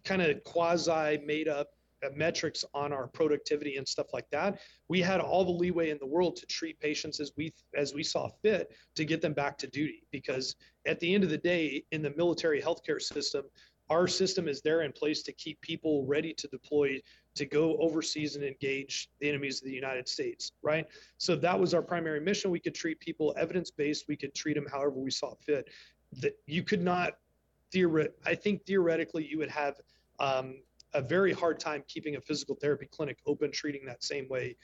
kind of quasi made up metrics on our productivity and stuff like that we had all the leeway in the world to treat patients as we as we saw fit to get them back to duty because at the end of the day in the military healthcare system our system is there in place to keep people ready to deploy to go overseas and engage the enemies of the United States, right? So that was our primary mission. We could treat people evidence based. We could treat them however we saw fit. That you could not theoret. I think theoretically you would have um, a very hard time keeping a physical therapy clinic open, treating that same way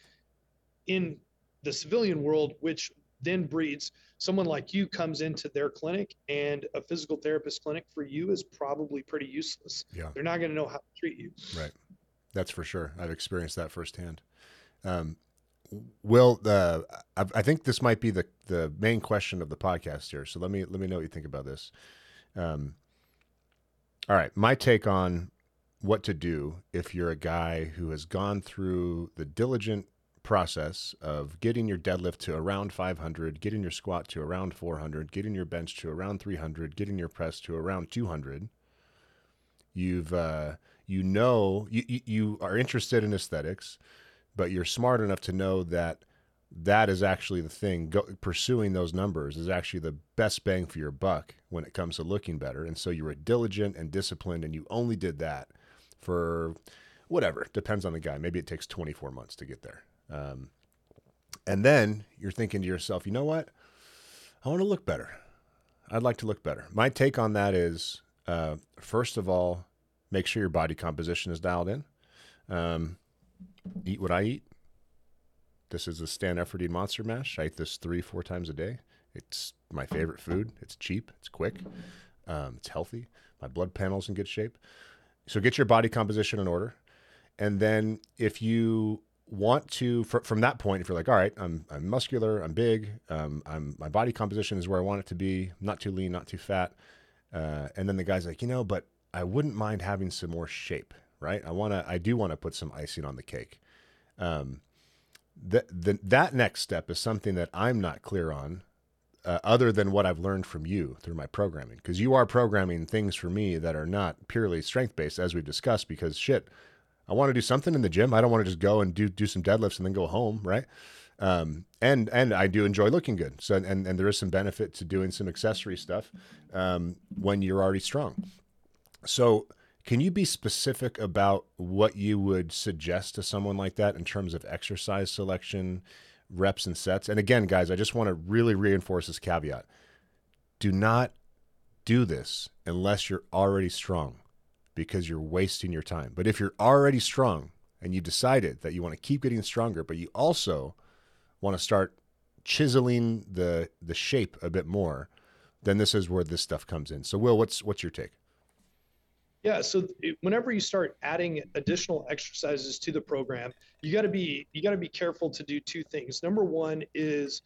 in the civilian world, which then breeds someone like you comes into their clinic and a physical therapist clinic for you is probably pretty useless. Yeah. They're not going to know how to treat you. Right. That's for sure. I've experienced that firsthand. Um, Will, uh, I, I, think this might be the, the main question of the podcast here. So let me let me know what you think about this. Um, all right, my take on what to do if you're a guy who has gone through the diligent process of getting your deadlift to around 500, getting your squat to around 400, getting your bench to around 300, getting your press to around 200. You've uh, you know you you are interested in aesthetics, but you're smart enough to know that that is actually the thing. Go, pursuing those numbers is actually the best bang for your buck when it comes to looking better. And so you were diligent and disciplined, and you only did that for whatever depends on the guy. Maybe it takes 24 months to get there. Um, and then you're thinking to yourself, you know what? I want to look better. I'd like to look better. My take on that is, uh, first of all, make sure your body composition is dialed in. Um, eat what I eat. This is a Stan Efferding Monster Mash. I eat this three, four times a day. It's my favorite food. It's cheap. It's quick. Um, it's healthy. My blood panel's in good shape. So get your body composition in order. And then if you want to, fr- from that point, if you're like, all right, I'm, I'm muscular, I'm big, um, I'm, my body composition is where I want it to be, not too lean, not too fat. Uh, and then the guy's like, you know, but I wouldn't mind having some more shape, right? I want to, I do want to put some icing on the cake. Um, the, the, that next step is something that I'm not clear on uh, other than what I've learned from you through my programming. Because you are programming things for me that are not purely strength based, as we've discussed. Because shit, I want to do something in the gym. I don't want to just go and do do some deadlifts and then go home, right? Um, and and I do enjoy looking good. So and and there is some benefit to doing some accessory stuff um, when you're already strong. So. Can you be specific about what you would suggest to someone like that in terms of exercise selection, reps and sets. And again, guys, I just want to really reinforce this caveat. Do not do this unless you're already strong because you're wasting your time. But if you're already strong and you decided that you want to keep getting stronger, but you also want to start chiseling the the shape a bit more, then this is where this stuff comes in. So Will, what's what's your take? Yeah, so whenever you start adding additional exercises to the program, you got to be you got to be careful to do two things. Number one is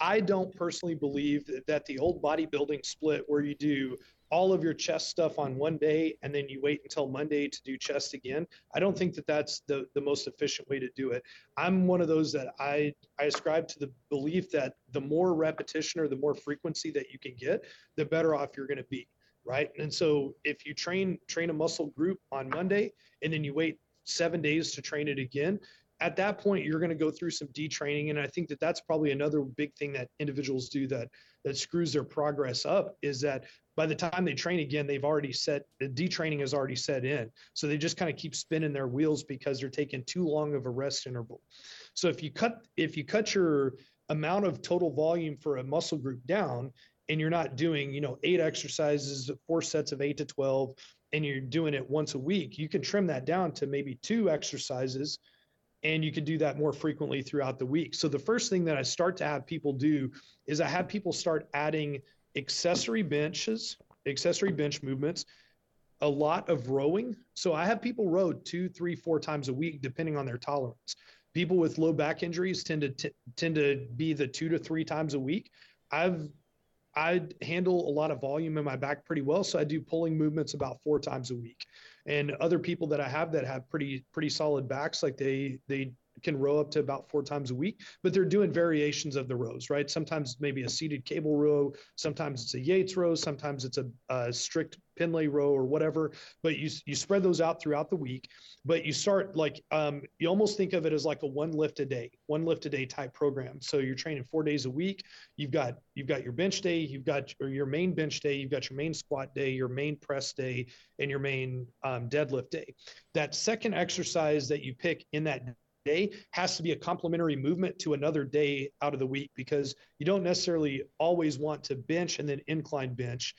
I don't personally believe that the old bodybuilding split where you do all of your chest stuff on one day and then you wait until Monday to do chest again. I don't think that that's the, the most efficient way to do it. I'm one of those that I, I ascribe to the belief that the more repetition or the more frequency that you can get, the better off you're going to be right? And so if you train train a muscle group on Monday and then you wait seven days to train it again, at that point you're going to go through some detraining, and I think that that's probably another big thing that individuals do that that screws their progress up is that by the time they train again, they've already set the detraining has already set in. So they just kind of keep spinning their wheels because they're taking too long of a rest interval. So if you cut if you cut your amount of total volume for a muscle group down and you're not doing, you know, eight exercises, four sets of eight to 12, and you're doing it once a week, you can trim that down to maybe two exercises and you can do that more frequently throughout the week. So the first thing that I start to have people do is I have people start adding accessory benches, accessory bench movements, a lot of rowing. So I have people row two, three, four times a week, depending on their tolerance. People with low back injuries tend to t- tend to be the two to three times a week. I've I handle a lot of volume in my back pretty well. So I do pulling movements about four times a week. And other people that I have that have pretty pretty solid backs, like they they can row up to about four times a week, but they're doing variations of the rows, right? Sometimes maybe a seated cable row, sometimes it's a Yates row, sometimes it's a, a strict Pendlay row or whatever. But you you spread those out throughout the week. But you start like um, you almost think of it as like a one lift a day, one lift a day type program. So you're training four days a week. You've got you've got your bench day, you've got or your main bench day, you've got your main squat day, your main press day, and your main um, deadlift day. That second exercise that you pick in that day has to be a complementary movement to another day out of the week because you don't necessarily always want to bench and then incline bench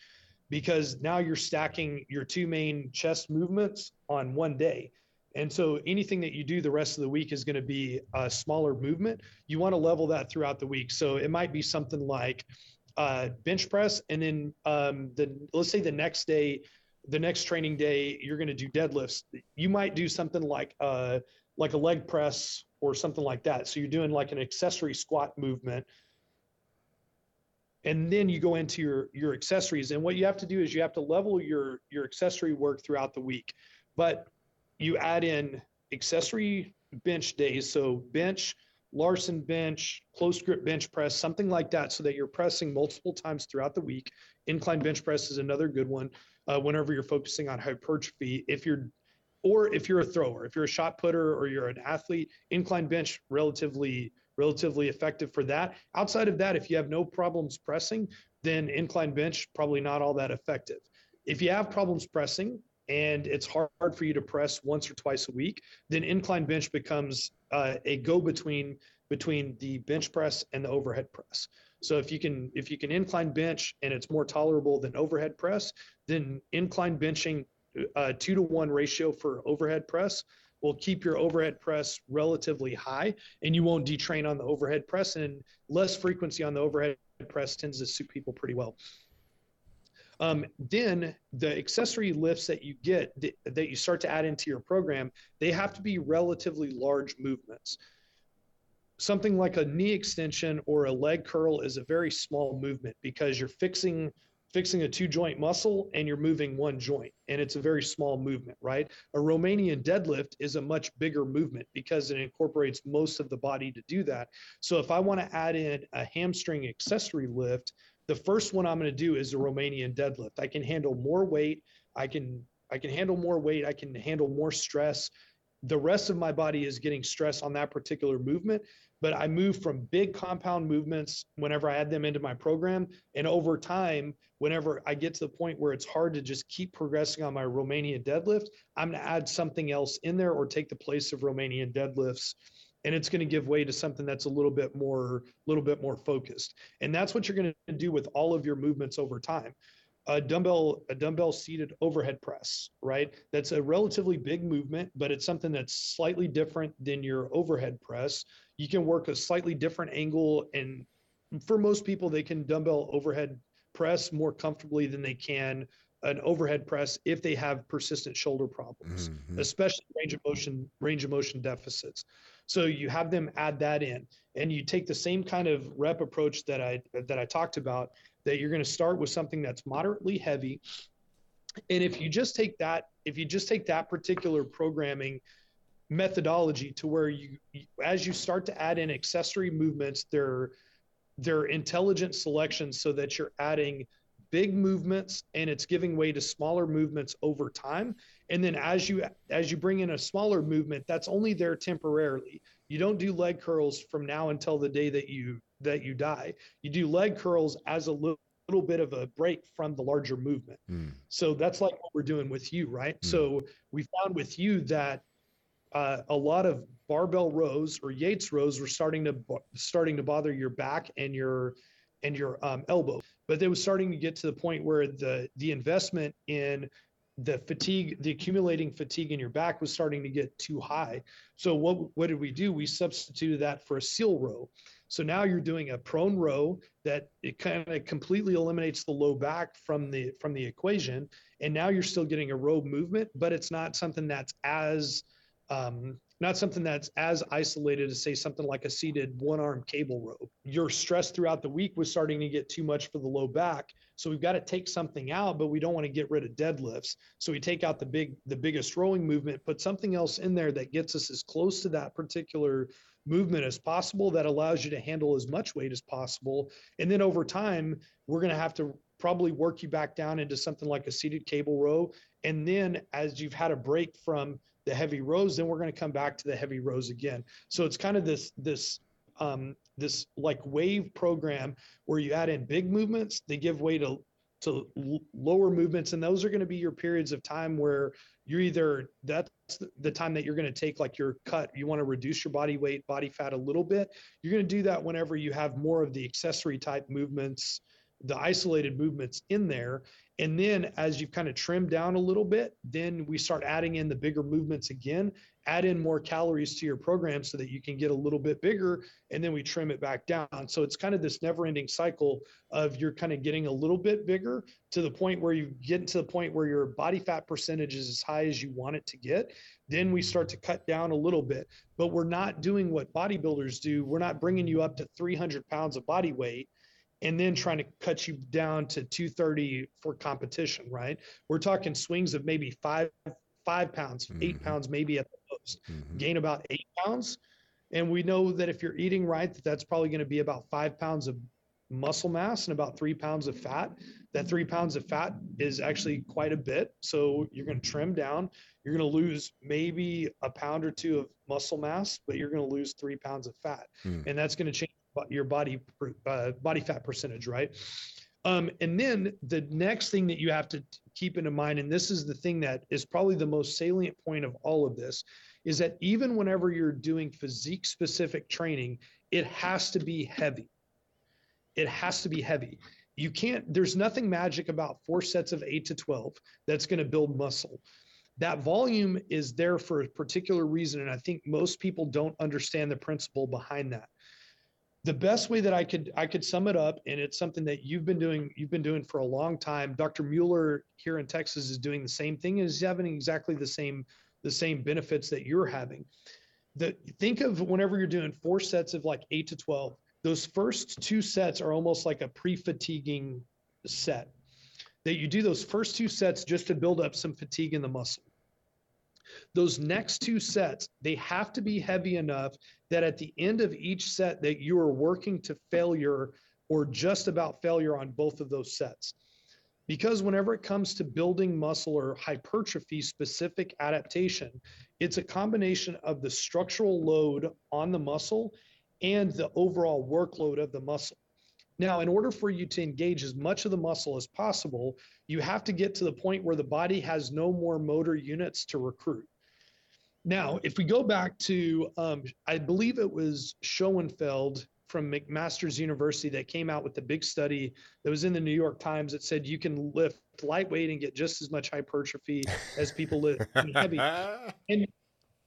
because now you're stacking your two main chest movements on one day. And so anything that you do the rest of the week is going to be a smaller movement. You want to level that throughout the week. So it might be something like uh, bench press, and then um, the let's say the next day, the next training day, you're going to do deadlifts. You might do something like uh, like a leg press or something like that. So you're doing like an accessory squat movement. And then you go into your your accessories. And what you have to do is you have to level your your accessory work throughout the week. But you add in accessory bench days. So bench, Larsen bench, close grip bench press, something like that, so that you're pressing multiple times throughout the week. Incline bench press is another good one. Uh, whenever you're focusing on hypertrophy, if you're or if you're a thrower, if you're a shot putter or you're an athlete, incline bench relatively relatively effective for that. Outside of that, if you have no problems pressing, then incline bench probably not all that effective. If you have problems pressing and it's hard for you to press once or twice a week, then incline bench becomes uh, a go between between the bench press and the overhead press. So if you can if you can incline bench and it's more tolerable than overhead press, then incline benching a two to one ratio for overhead press will keep your overhead press relatively high and you won't detrain on the overhead press and less frequency on the overhead press tends to suit people pretty well. Um, then the accessory lifts that you get that you start to add into your program, they have to be relatively large movements. Something like a knee extension or a leg curl is a very small movement because you're fixing fixing a two joint muscle and you're moving one joint and it's a very small movement right a romanian deadlift is a much bigger movement because it incorporates most of the body to do that so if i want to add in a hamstring accessory lift the first one I'm going to do is a Romanian deadlift. I can handle more weight. I can I can handle more weight. I can handle more stress. The rest of my body is getting stress on that particular movement, but I move from big compound movements whenever I add them into my program. And over time, whenever I get to the point where it's hard to just keep progressing on my Romanian deadlift, I'm going to add something else in there or take the place of Romanian deadlifts. And it's going to give way to something that's a little bit more a little bit more focused. And that's what you're going to do with all of your movements over time. A dumbbell a dumbbell seated overhead press right? That's a relatively big movement but it's something that's slightly different than your overhead press you can work a slightly different angle and for most people they can dumbbell overhead press more comfortably than they can an overhead press if they have persistent shoulder problems mm-hmm. especially range of motion range of motion deficits so you have them add that in, and you take the same kind of rep approach that I that I talked about. That you're going to start with something that's moderately heavy, and if you just take that, if you just take that particular programming methodology to where you, as you start to add in accessory movements, they're they're intelligent selections so that you're adding big movements and it's giving way to smaller movements over time and then as you as you bring in a smaller movement that's only there temporarily you don't do leg curls from now until the day that you that you die you do leg curls as a little little bit of a break from the larger movement. Mm. So that's like what we're doing with you, right? Mm. So we found with you that uh, a lot of barbell rows or Yates rows were starting to starting to bother your back and your and your um, elbow, but they was starting to get to the point where the the investment in the fatigue, the accumulating fatigue in your back was starting to get too high. So what what did we do? We substituted that for a seal row. So now you're doing a prone row that it kind of completely eliminates the low back from the from the equation, and now you're still getting a row movement, but it's not something that's as um, not something that's as isolated as say something like a seated one arm cable row. Your stress throughout the week was starting to get too much for the low back. So we've got to take something out, but we don't want to get rid of deadlifts. So we take out the big the biggest rowing movement, put something else in there that gets us as close to that particular movement as possible that allows you to handle as much weight as possible. And then over time, we're going to have to probably work you back down into something like a seated cable row. And then as you've had a break from the heavy rows, then we're going to come back to the heavy rows again. So it's kind of this this um, this like wave program where you add in big movements, they give way to to lower movements, and those are going to be your periods of time where you're either that's the time that you're going to take like your cut you want to reduce your body weight body fat a little bit you're going to do that whenever you have more of the accessory type movements the isolated movements in there and then as you've kind of trimmed down a little bit, then we start adding in the bigger movements again, add in more calories to your program so that you can get a little bit bigger and then we trim it back down. So it's kind of this never ending cycle of you're kind of getting a little bit bigger to the point where you get to the point where your body fat percentage is as high as you want it to get. Then we start to cut down a little bit, but we're not doing what bodybuilders do. We're not bringing you up to 300 pounds of body weight and then trying to cut you down to 230 for competition, right? We're talking swings of maybe five, five pounds, mm-hmm. eight pounds, maybe at the most, mm-hmm. gain about eight pounds. And we know that if you're eating right, that that's probably going to be about five pounds of muscle mass and about three pounds of fat. That three pounds of fat is actually quite a bit. So you're going to trim down. You're going to lose maybe a pound or two of muscle mass, but you're going to lose three pounds of fat. Mm. And that's going to change your body uh, body fat percentage, right? Um, and then the next thing that you have to keep in mind, and this is the thing that is probably the most salient point of all of this, is that even whenever you're doing physique specific training, it has to be heavy. It has to be heavy. You can't, there's nothing magic about four sets of eight to 12 that's going to build muscle. That volume is there for a particular reason. And I think most people don't understand the principle behind that the best way that I could I could sum it up, and it's something that you've been doing you've been doing for a long time. Dr. Mueller here in Texas is doing the same thing, is having exactly the same the same benefits that you're having. The think of whenever you're doing four sets of like eight to twelve, those first two sets are almost like a pre-fatiguing set. That you do those first two sets just to build up some fatigue in the muscle. Those next two sets, they have to be heavy enough that at the end of each set that you are working to failure or just about failure on both of those sets. Because whenever it comes to building muscle or hypertrophy specific adaptation, it's a combination of the structural load on the muscle and the overall workload of the muscle. Now, in order for you to engage as much of the muscle as possible, you have to get to the point where the body has no more motor units to recruit. Now, if we go back to, um, I believe it was Schoenfeld from McMaster's University that came out with the big study that was in the New York Times that said you can lift lightweight and get just as much hypertrophy as people lift [laughs] heavy. And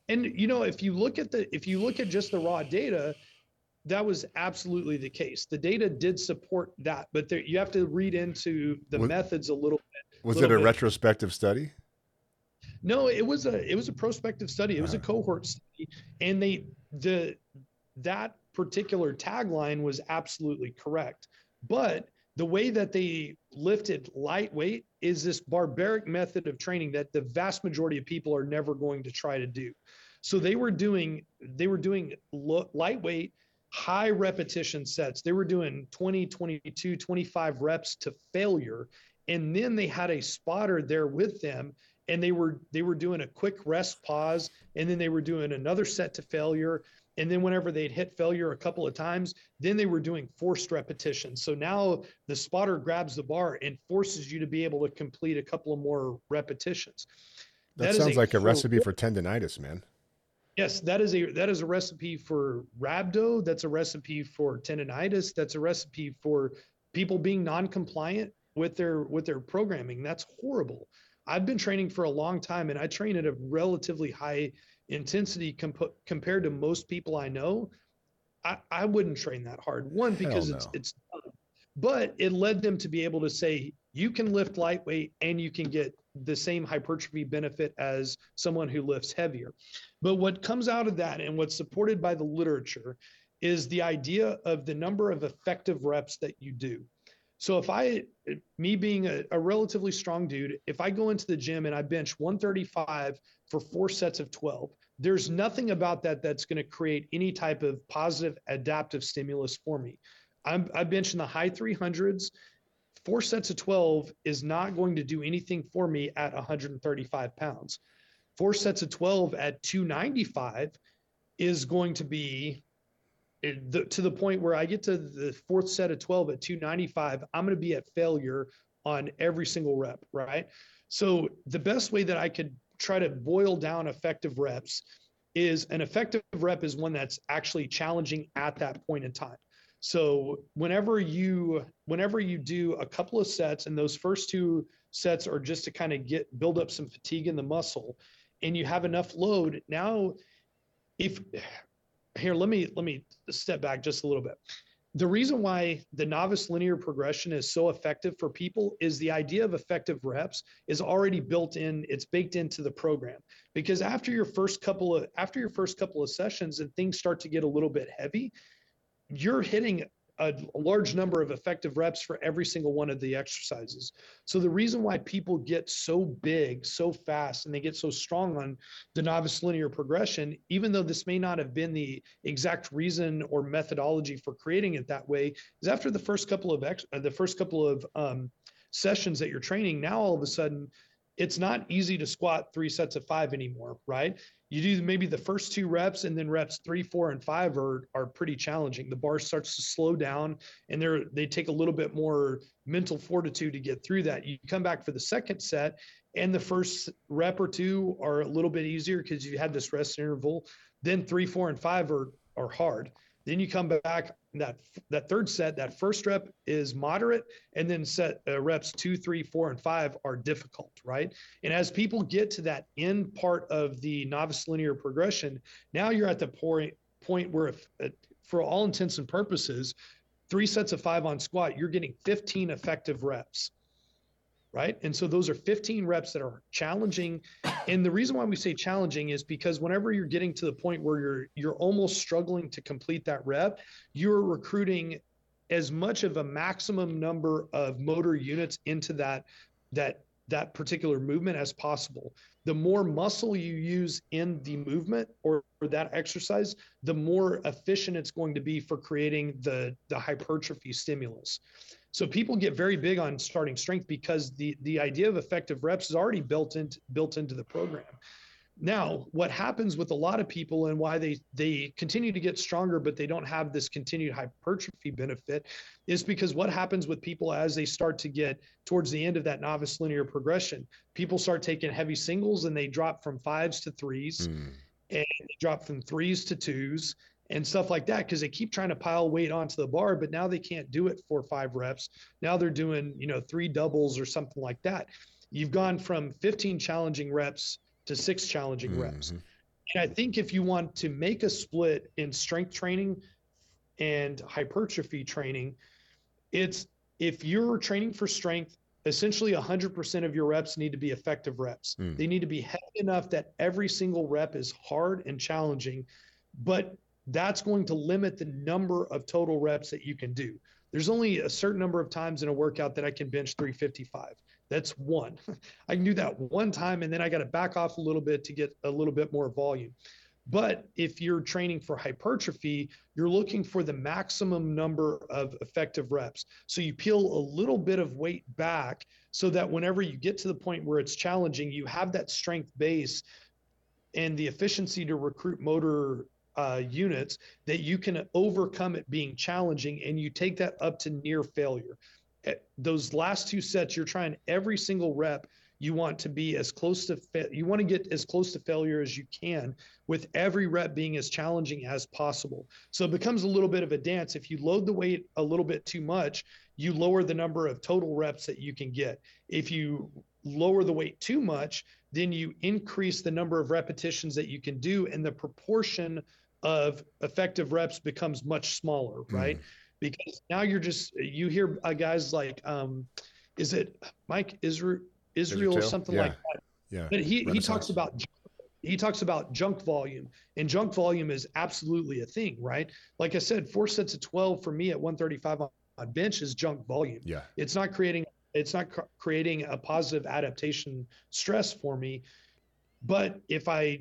and you know, if you look at the if you look at just the raw data, that was absolutely the case. The data did support that, but there, you have to read into the was, methods a little bit. Was little it a bit. retrospective study? No, it was a it was a prospective study. It was a cohort study, and they the that particular tagline was absolutely correct. But the way that they lifted lightweight is this barbaric method of training that the vast majority of people are never going to try to do. So they were doing they were doing lightweight high repetition sets. They were doing 20, 22, 25 reps to failure. And then they had a spotter there with them and they were they were doing a quick rest pause and then they were doing another set to failure. And then whenever they'd hit failure a couple of times then they were doing forced repetitions so now the spotter grabs the bar and forces you to be able to complete a couple of more repetitions. That, that sounds a like a recipe for tendonitis man Yes, that is a that is a recipe for rhabdo. That's a recipe for tendonitis. That's a recipe for people being non-compliant with their with their programming. That's horrible. I've been training for a long time, and I train at a relatively high intensity comp- compared to most people I know. I, I wouldn't train that hard. One because no. it's it's, but it led them to be able to say you can lift lightweight and you can get the same hypertrophy benefit as someone who lifts heavier. But what comes out of that and what's supported by the literature is the idea of the number of effective reps that you do. So if I, me being a, a, relatively strong dude, if I go into the gym and I bench 135 for four sets of 12, there's nothing about that that's going to create any type of positive adaptive stimulus for me. I'm, I bench in the high 300s four sets of 12 is not going to do anything for me at 135 pounds. Four sets of 12 at 295 is going to be to the point where I get to the fourth set of 12 at 295, I'm going to be at failure on every single rep, right? So the best way that I could try to boil down effective reps is an effective rep is one that's actually challenging at that point in time. So whenever you whenever you do a couple of sets and those first two sets are just to kind of get build up some fatigue in the muscle and you have enough load, now if here let me let me step back just a little bit. The reason why the novice linear progression is so effective for people is the idea of effective reps is already built in, it's baked into the program. Because after your first couple of after your first couple of sessions and things start to get a little bit heavy, you're hitting a large number of effective reps for every single one of the exercises. So the reason why people get so big so fast and they get so strong on the novice linear progression, even though this may not have been the exact reason or methodology for creating it that way, is after the first couple of ex- the first couple of um, sessions that you're training, now all of a sudden it's not easy to squat three sets of five anymore, right? You do maybe the first two reps and then reps three, four, and five are are pretty challenging. The bar starts to slow down and they're they take a little bit more mental fortitude to get through that. You come back for the second set and the first rep or two are a little bit easier because you had this rest interval. Then three, four, and five are are hard. Then you come back that that third set, that first rep is moderate, and then set uh, reps two, three, four, and five are difficult, right? And as people get to that end part of the novice linear progression, now you're at the point point where if, uh, for all intents and purposes, three sets of five on squat, you're getting 15 effective reps. Right. And so those are 15 reps that are challenging. And the reason why we say challenging is because whenever you're getting to the point where you're you're almost struggling to complete that rep, you're recruiting as much of a maximum number of motor units into that that that particular movement as possible. The more muscle you use in the movement or, or, that exercise, the more efficient it's going to be for creating the, the hypertrophy stimulus. So people get very big on starting strength because the, the idea of effective reps is already built into built into the program. Now, what happens with a lot of people and why they they continue to get stronger, but they don't have this continued hypertrophy benefit, is because what happens with people as they start to get towards the end of that novice linear progression, people start taking heavy singles and they drop from fives to threes, mm. and they drop from threes to twos and stuff like that because they keep trying to pile weight onto the bar, but now they can't do it for five reps. Now they're doing you know three doubles or something like that. You've gone from 15 challenging reps to six challenging mm-hmm. reps. And I think if you want to make a split in strength training and hypertrophy training, it's if you're training for strength, essentially 100% of your reps need to be effective reps. Mm. They need to be heavy enough that every single rep is hard and challenging, but that's going to limit the number of total reps that you can do. There's only a certain number of times in a workout that I can bench 355. That's one. [laughs] I can do that one time and then I got to back off a little bit to get a little bit more volume. But if you're training for hypertrophy, you're looking for the maximum number of effective reps. So you peel a little bit of weight back so that whenever you get to the point where it's challenging, you have that strength base and the efficiency to recruit motor uh, units that you can overcome it being challenging and you take that up to near failure. Eh, those last two sets, you're trying every single rep. You want to be as close to you want to get as close to failure as you can, with every rep being as challenging as possible. So it becomes a little bit of a dance. If you load the weight a little bit too much, you lower the number of total reps that you can get. If you lower the weight too much, then you increase the number of repetitions that you can do, and the proportion of effective reps becomes much smaller, right? Mm because now you're just you hear uh, guys like um, is it Mike Israetel Israetel or something yeah. like that? Yeah. But he he talks about he talks about junk volume and junk volume is absolutely a thing, right? Like I said, four sets of 12 for me at 135 on bench is junk volume. Yeah. It's not creating it's not cr- creating a positive adaptation stress for me. But if I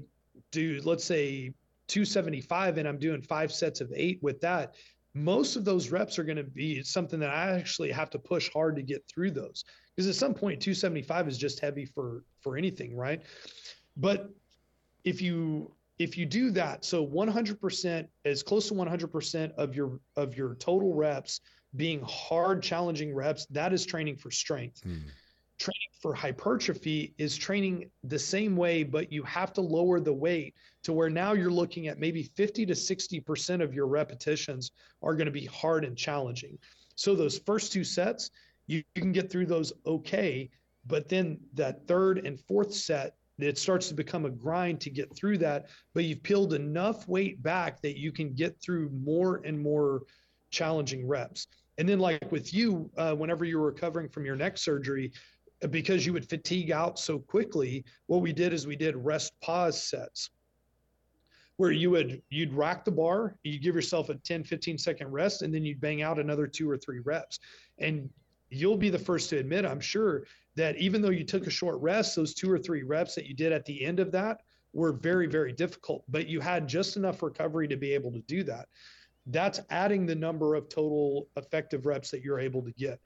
do let's say 275 and I'm doing five sets of 8 with that, most of those reps are going to be something that I actually have to push hard to get through those because at some point 275 is just heavy for for anything, right? But if you if you do that, so 100% as close to 100% of your of your total reps being hard challenging reps, that is training for strength. Hmm training for hypertrophy is training the same way, but you have to lower the weight to where now you're looking at maybe 50 to 60% of your repetitions are going to be hard and challenging. So those first two sets, you, you can get through those okay, but then that third and fourth set, it starts to become a grind to get through that, but you've peeled enough weight back that you can get through more and more challenging reps. And then, like with you, uh, whenever you're recovering from your neck surgery, because you would fatigue out so quickly, what we did is we did rest pause sets where you would you'd rack the bar, you'd give yourself a 10, 15 second rest, and then you'd bang out another two or three reps. And you'll be the first to admit, I'm sure, that even though you took a short rest, those two or three reps that you did at the end of that were very, very difficult, but you had just enough recovery to be able to do that. That's adding the number of total effective reps that you're able to get.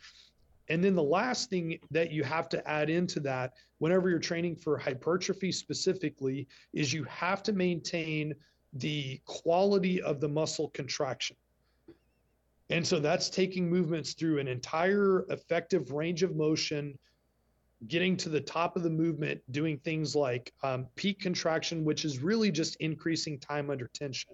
And then the last thing that you have to add into that, whenever you're training for hypertrophy specifically, is you have to maintain the quality of the muscle contraction. And so that's taking movements through an entire effective range of motion, getting to the top of the movement, doing things like um, peak contraction, which is really just increasing time under tension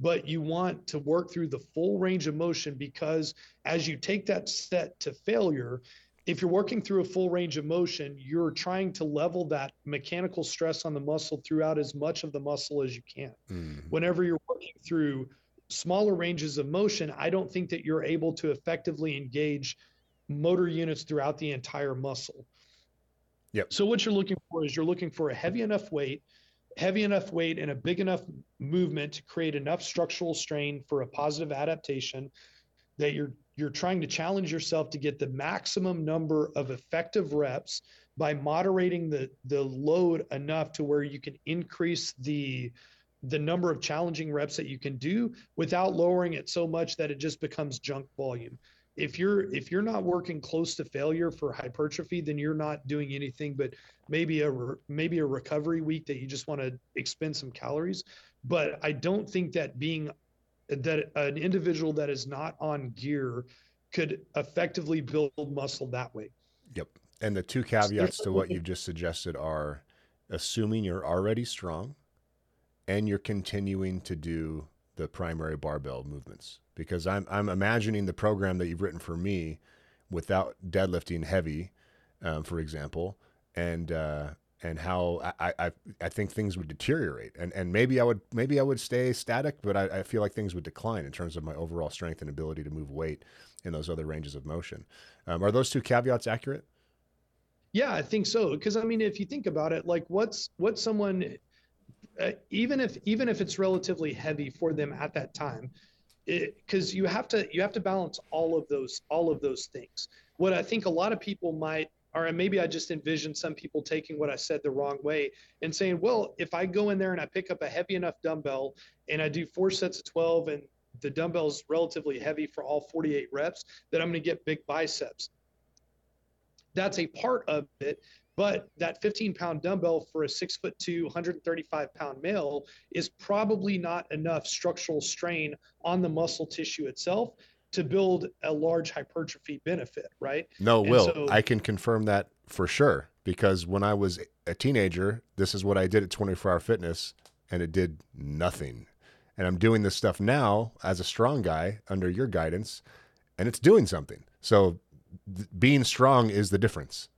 but you want to work through the full range of motion because as you take that set to failure, if you're working through a full range of motion, you're trying to level that mechanical stress on the muscle throughout as much of the muscle as you can. Mm. Whenever you're working through smaller ranges of motion, I don't think that you're able to effectively engage motor units throughout the entire muscle. Yep. So what you're looking for is you're looking for a heavy enough weight, heavy enough weight and a big enough movement to create enough structural strain for a positive adaptation that you're you're trying to challenge yourself to get the maximum number of effective reps by moderating the the load enough to where you can increase the the number of challenging reps that you can do without lowering it so much that it just becomes junk volume if you're if you're not working close to failure for hypertrophy then you're not doing anything but maybe a maybe a recovery week that you just want to expend some calories. But i don't think that being that an individual that is not on gear could effectively build muscle that way. Yep. And the two caveats to what you've just suggested are assuming you're already strong and you're continuing to do the primary barbell movements because I'm I'm imagining the program that you've written for me without deadlifting heavy, um, for example, and uh, and how I, I I think things would deteriorate and and maybe I would maybe I would stay static, but I, I feel like things would decline in terms of my overall strength and ability to move weight in those other ranges of motion. Um, are those two caveats accurate? Yeah, I think so. Because I mean, if you think about it, like what's what's someone uh, even if even if it's relatively heavy for them at that time because you have to you have to balance all of those all of those things. What i think a lot of people might or maybe i just envision some people taking what i said the wrong way and saying well if i go in there and i pick up a heavy enough dumbbell and i do four sets of 12 and the dumbbell's relatively heavy for all 48 reps that i'm going to get big biceps. That's a part of it but that 15 pound dumbbell for a six foot two, 135 pound male is probably not enough structural strain on the muscle tissue itself to build a large hypertrophy benefit, right? No, and Will, so, I can confirm that for sure because when I was a teenager, this is what I did at 24 Hour Fitness and it did nothing. And I'm doing this stuff now as a strong guy under your guidance and it's doing something. So th- being strong is the difference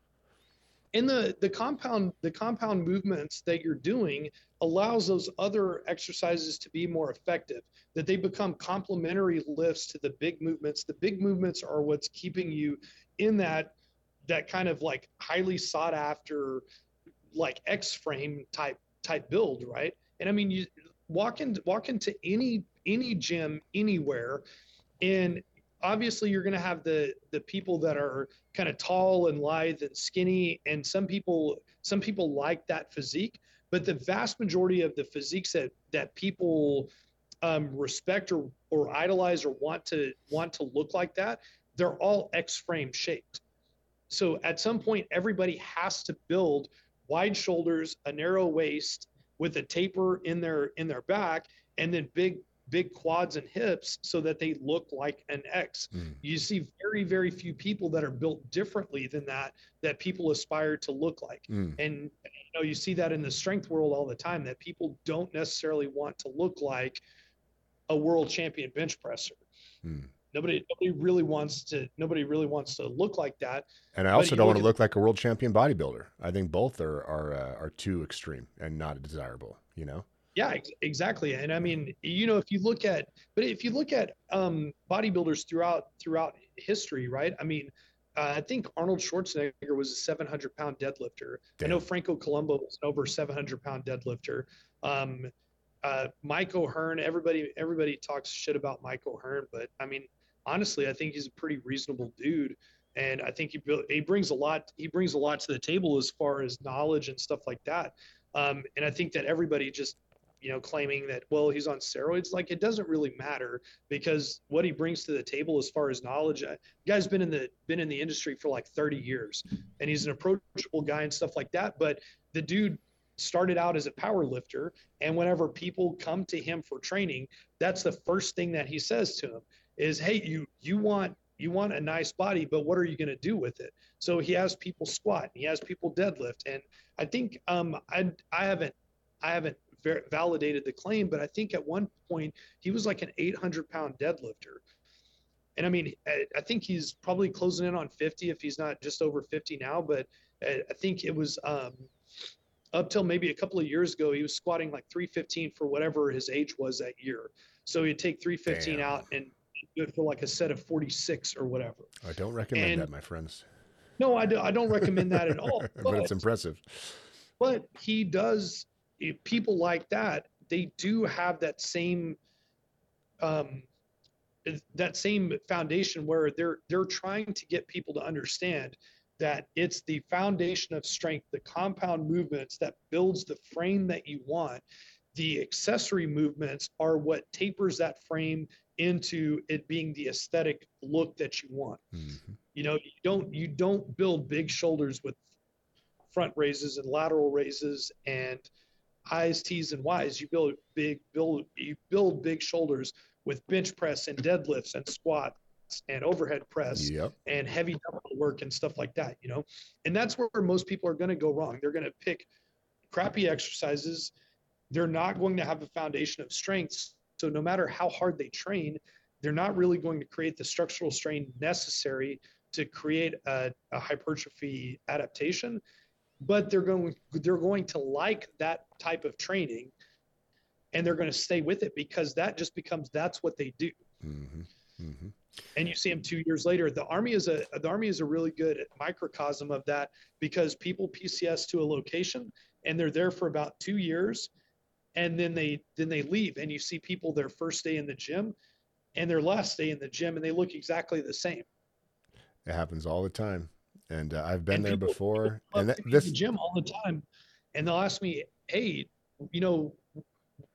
and the the compound the compound movements that you're doing allows those other exercises to be more effective that they become complementary lifts to the big movements. The big movements are what's keeping you in that that kind of like highly sought after like x frame type type build right? And i mean you walk in walk into any any gym anywhere and obviously you're going to have the the people that are kind of tall and lithe and skinny and some people some people like that physique but the vast majority of the physiques that that people um, respect or or idolize or want to want to look like that they're all x frame shaped. So at some point everybody has to build wide shoulders a narrow waist with a taper in their in their back and then big big quads and hips so that they look like an X. Mm. You see very, very few people that are built differently than that, that people aspire to look like. Mm. And you know, you see that in the strength world all the time that people don't necessarily want to look like a world champion bench presser. Mm. Nobody, nobody really wants to. Nobody really wants to look like that. And I also don't want to look like a world champion bodybuilder. I think both are are uh, are too extreme and not desirable. You know. Yeah, exactly. And I mean, you know, if you look at, but if you look at um, bodybuilders throughout throughout history, right? I mean, uh, I think Arnold Schwarzenegger was a 700 pound deadlifter. Damn. I know Franco Columbu was an over 700 pound deadlifter. Um, uh, Mike O'Hearn, everybody everybody talks shit about Mike O'Hearn, but I mean, honestly, I think he's a pretty reasonable dude, and I think he he brings a lot he brings a lot to the table as far as knowledge and stuff like that. Um, and I think that everybody just you know, claiming that well he's on steroids. Like it doesn't really matter because what he brings to the table as far as knowledge. Uh, guy's been in the been in the industry for like 30 years, and he's an approachable guy and stuff like that. But the dude started out as a power lifter, and whenever people come to him for training, that's the first thing that he says to them is, "Hey, you you want you want a nice body, but what are you going to do with it? So he has people squat, he has people deadlift, and I think um, I I haven't I haven't ver- validated the claim, but I think at one point he was like an 800 pound deadlifter. And I mean, I think he's probably closing in on 50 if he's not just over 50 now. But I think it was um, up till maybe a couple of years ago, he was squatting like 315 for whatever his age was that year. So you take 315 Damn. out and do it for like a set of 46 or whatever. I don't recommend and, that, my friends. No, I, do, I don't recommend that at all. but, [laughs] but it's impressive. But he does, people like that, they do have that same um, that same foundation where they're they're trying to get people to understand that it's the foundation of strength the compound movements that builds the frame that you want the accessory movements are what tapers that frame into it being the aesthetic look that you want mm-hmm. you know you don't you don't build big shoulders with front raises and lateral raises and I's, T's, and Y's. You build big build you build big shoulders with bench press and deadlifts and squats and overhead press yep. and heavy dumbbell work and stuff like that, you know? And that's where most people are going to go wrong. They're going to pick crappy exercises. They're not going to have a foundation of strengths. So no matter how hard they train, they're not really going to create the structural strain necessary to create a, a hypertrophy adaptation. But they're going they're going to like that type of training and they're going to stay with it because that just becomes that's what they do. Mm-hmm. Mm-hmm. And you see them two years later. The army is a the army is a really good microcosm of that because people PCS to a location and they're there for about two years, and then they then they leave. And you see people their first day in the gym, and their last day in the gym, and they look exactly the same. It happens all the time, and uh, I've been and there people, before. People and that, this the gym all the time, and they'll ask me, "Hey, you know,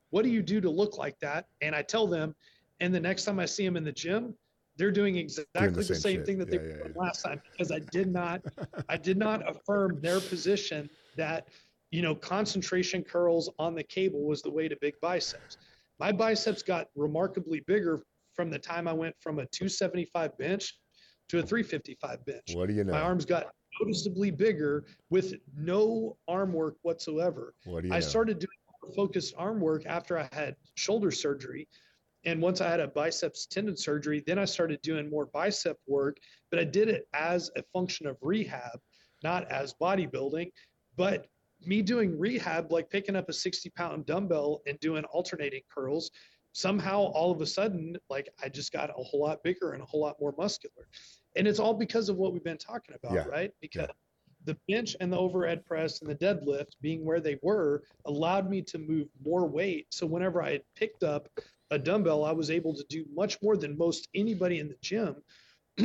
what do you do to look like that? And I tell them, and the next time I see them in the gym, they're doing exactly doing the same, the same thing that yeah, they yeah, yeah. last time because I did not, [laughs] I did not affirm their position that, you know, concentration curls on the cable was the way to big biceps. My biceps got remarkably bigger from the time I went from a 275 bench to a 355 bench. What do you know? My arms got noticeably bigger with no arm work whatsoever. What do you I know? started doing focused arm work after I had shoulder surgery. And once I had a biceps tendon surgery, then I started doing more bicep work, but I did it as a function of rehab, not as bodybuilding. But me doing rehab, like picking up a 60 pound dumbbell and doing alternating curls, somehow all of a sudden, like I just got a whole lot bigger and a whole lot more muscular. And it's all because of what we've been talking about, yeah. right? Because yeah the bench and the overhead press and the deadlift being where they were allowed me to move more weight. So whenever I had picked up a dumbbell, I was able to do much more than most anybody in the gym. [clears throat]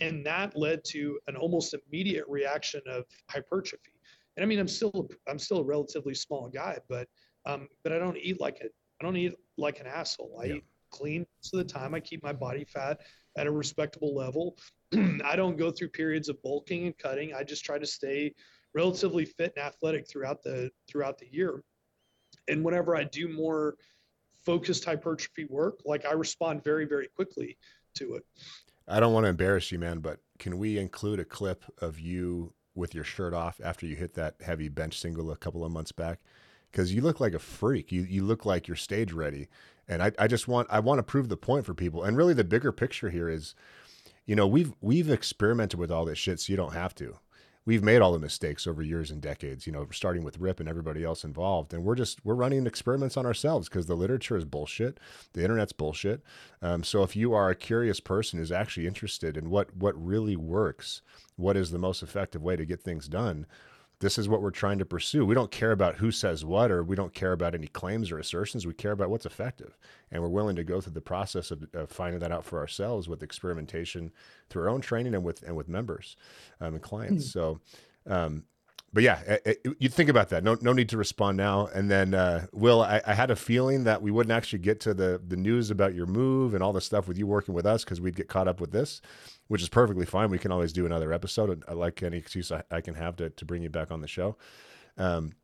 and that led to an almost immediate reaction of hypertrophy. And I mean, I'm still I'm still a relatively small guy, but um, but I don't eat like a I don't eat like an asshole. I yeah. eat clean most of the time. I keep my body fat at a respectable level. [clears throat] I don't go through periods of bulking and cutting. I just try to stay relatively fit and athletic throughout the throughout the year. And whenever I do more focused hypertrophy work, like I respond very very quickly to it. I don't want to embarrass you, man, but can we include a clip of you with your shirt off after you hit that heavy bench single a couple of months back? Because you look like a freak. You you look like you're stage ready. And I, I just want I want to prove the point for people. And really the bigger picture here is you know, we've we've experimented with all this shit, so you don't have to. We've made all the mistakes over years and decades, you know, starting with Rip and everybody else involved, and we're just we're running experiments on ourselves because the literature is bullshit, the internet's bullshit. Um, so if you are a curious person who's actually interested in what what really works, what is the most effective way to get things done, this is what we're trying to pursue. We don't care about who says what, or we don't care about any claims or assertions. We care about what's effective. And we're willing to go through the process of, of finding that out for ourselves with experimentation through our own training and with, and with members um, and clients. Mm. So, um, but yeah, it, it, you think about that. No, no need to respond now. And then, uh, Will, I, I, had a feeling that we wouldn't actually get to the the news about your move and all the stuff with you working with us because we'd get caught up with this which is perfectly fine. We can always do another episode. I like any excuse I, I can have to, to bring you back on the show. Um,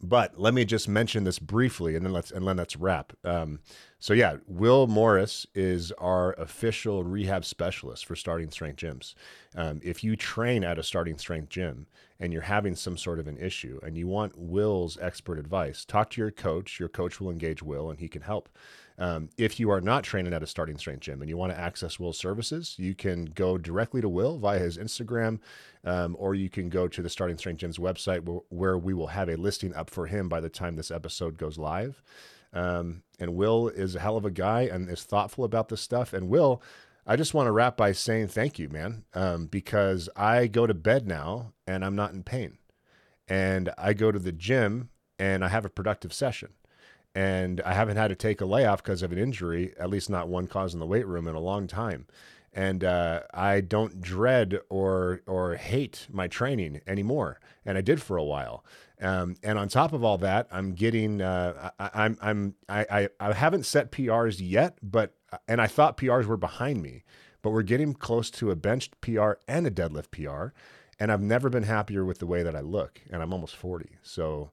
but let me just mention this briefly, and then let's and then let's wrap. Um, so yeah, Will Morris is our official rehab specialist for Starting Strength gyms. Um, if you train at a Starting Strength gym and you're having some sort of an issue and you want Will's expert advice, talk to your coach. Your coach will engage Will, and he can help. Um, if you are not training at a starting strength gym and you want to access Will's services, you can go directly to Will via his Instagram, um, or you can go to the Starting Strength Gym's website where, where, we will have a listing up for him by the time this episode goes live. Um, and Will is a hell of a guy and is thoughtful about this stuff. And Will, I just want to wrap by saying thank you, man, um, because I go to bed now and I'm not in pain. And I go to the gym and I have a productive session. And I haven't had to take a layoff because of an injury, at least not one caused in the weight room in a long time and uh, I don't dread or or hate my training anymore, and I did for a while. Um, and on top of all that, I'm getting uh, I, I'm I'm I, I I haven't set PRs yet, but and I thought PRs were behind me, but we're getting close to a benched PR and a deadlift PR, and I've never been happier with the way that I look, and I'm almost 40, so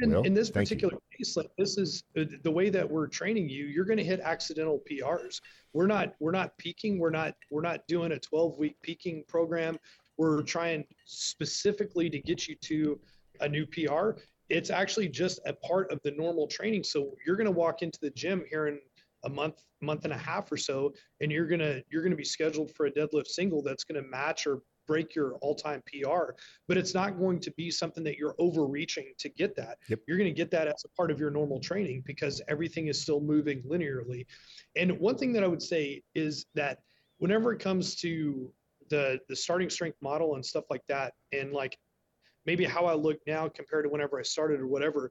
in, in this particular you. case, like this is uh, the way that we're training you. You're going to hit accidental PRs. We're not we're not peaking. We're not we're not doing a 12 week peaking program. We're trying specifically to get you to a new PR. It's actually just a part of the normal training. So you're going to walk into the gym here in a month month and a half or so and you're going to you're going to be scheduled for a deadlift single that's going to match or break your all-time PR, but it's not going to be something that you're overreaching to get that. Yep. You're going to get that as a part of your normal training because everything is still moving linearly. And one thing that I would say is that whenever it comes to the the starting strength model and stuff like that, and like maybe how I look now compared to whenever I started or whatever,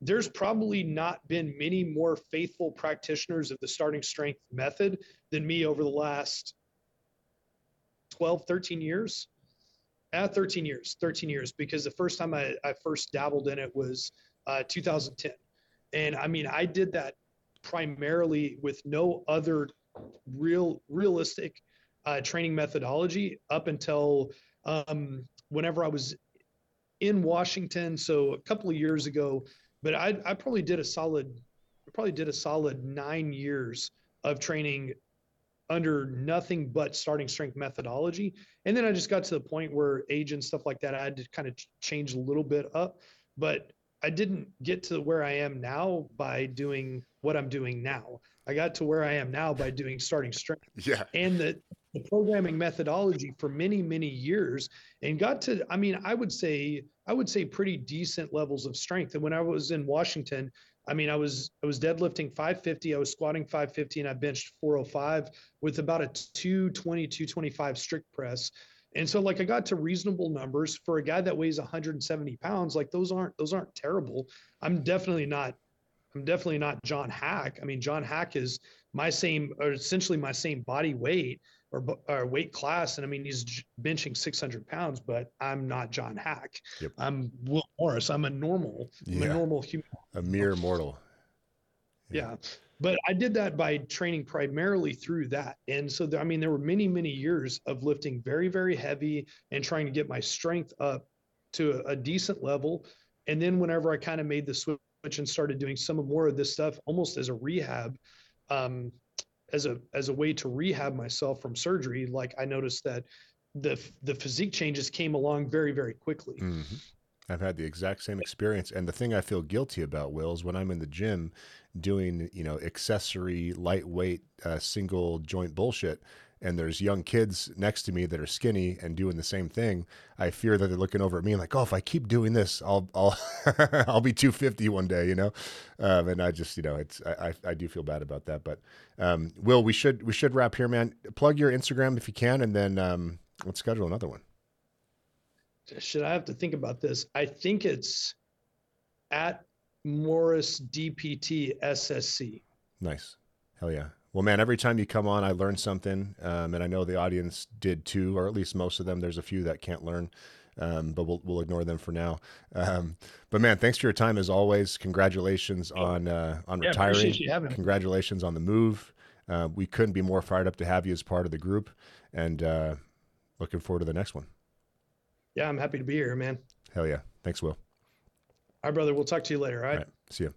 there's probably not been many more faithful practitioners of the starting strength method than me over the last 12, 13 years. Uh, 13 years, 13 years, because the first time I, I first dabbled in it was uh, 2010. And I mean, I did that primarily with no other real realistic uh, training methodology up until um, whenever I was in Washington. So a couple of years ago, but I, I probably did a solid, probably did a solid nine years of training under nothing but starting strength methodology. And then I just got to the point where age and stuff like that, I had to kind of change a little bit up. But I didn't get to where I am now by doing what I'm doing now. I got to where I am now by doing starting strength. [laughs] Yeah. And the, the programming methodology for many, many years and got to, I mean, I would say, I would say pretty decent levels of strength. And when I was in Washington, I mean, I was I was deadlifting 550, I was squatting 550, and I benched 405 with about a 220, 225 strict press. And so like I got to reasonable numbers for a guy that weighs 170 pounds. Like those aren't those aren't terrible. I'm definitely not I'm definitely not John Haack. I mean, John Haack is my same or essentially my same body weight or, or weight class. And I mean, he's benching 600 pounds, but I'm not John Haack. Yep. I'm Will Morris. I'm a normal, yeah. I'm a normal human. A mere mortal. Yeah. yeah. But I did that by training primarily through that. And so, there, I mean, there were many, many years of lifting very, very heavy and trying to get my strength up to a, a decent level. And then whenever I kind of made the switch and started doing some more of this stuff almost as a rehab, um, as a as a way to rehab myself from surgery, like I noticed that the the physique changes came along very very quickly. Mm-hmm. I've had the exact same experience, and the thing I feel guilty about, Will, is when I'm in the gym doing you know accessory lightweight uh, single joint bullshit and there's young kids next to me that are skinny and doing the same thing, I fear that they're looking over at me and like, oh, if I keep doing this, I'll I'll [laughs] I'll be 250 one day, you know. Um, and I just you know it's I, I do feel bad about that, but um, Will, we should we should wrap here, man. Plug your Instagram if you can, and then um, let's schedule another one. Should I have to think about this? I think it's at Morris DPT SSC. Nice. Hell yeah. Well, man, every time you come on, I learn something, um, and I know the audience did too, or at least most of them. There's a few that can't learn, um, but we'll we'll ignore them for now. Um, but man, thanks for your time as always. Congratulations on uh, on yeah, retiring. Congratulations on the move. Uh, we couldn't be more fired up to have you as part of the group, and uh, looking forward to the next one. Yeah, I'm happy to be here, man. Hell yeah! Thanks, Will. All right, brother. We'll talk to you later. All right. All right. See you.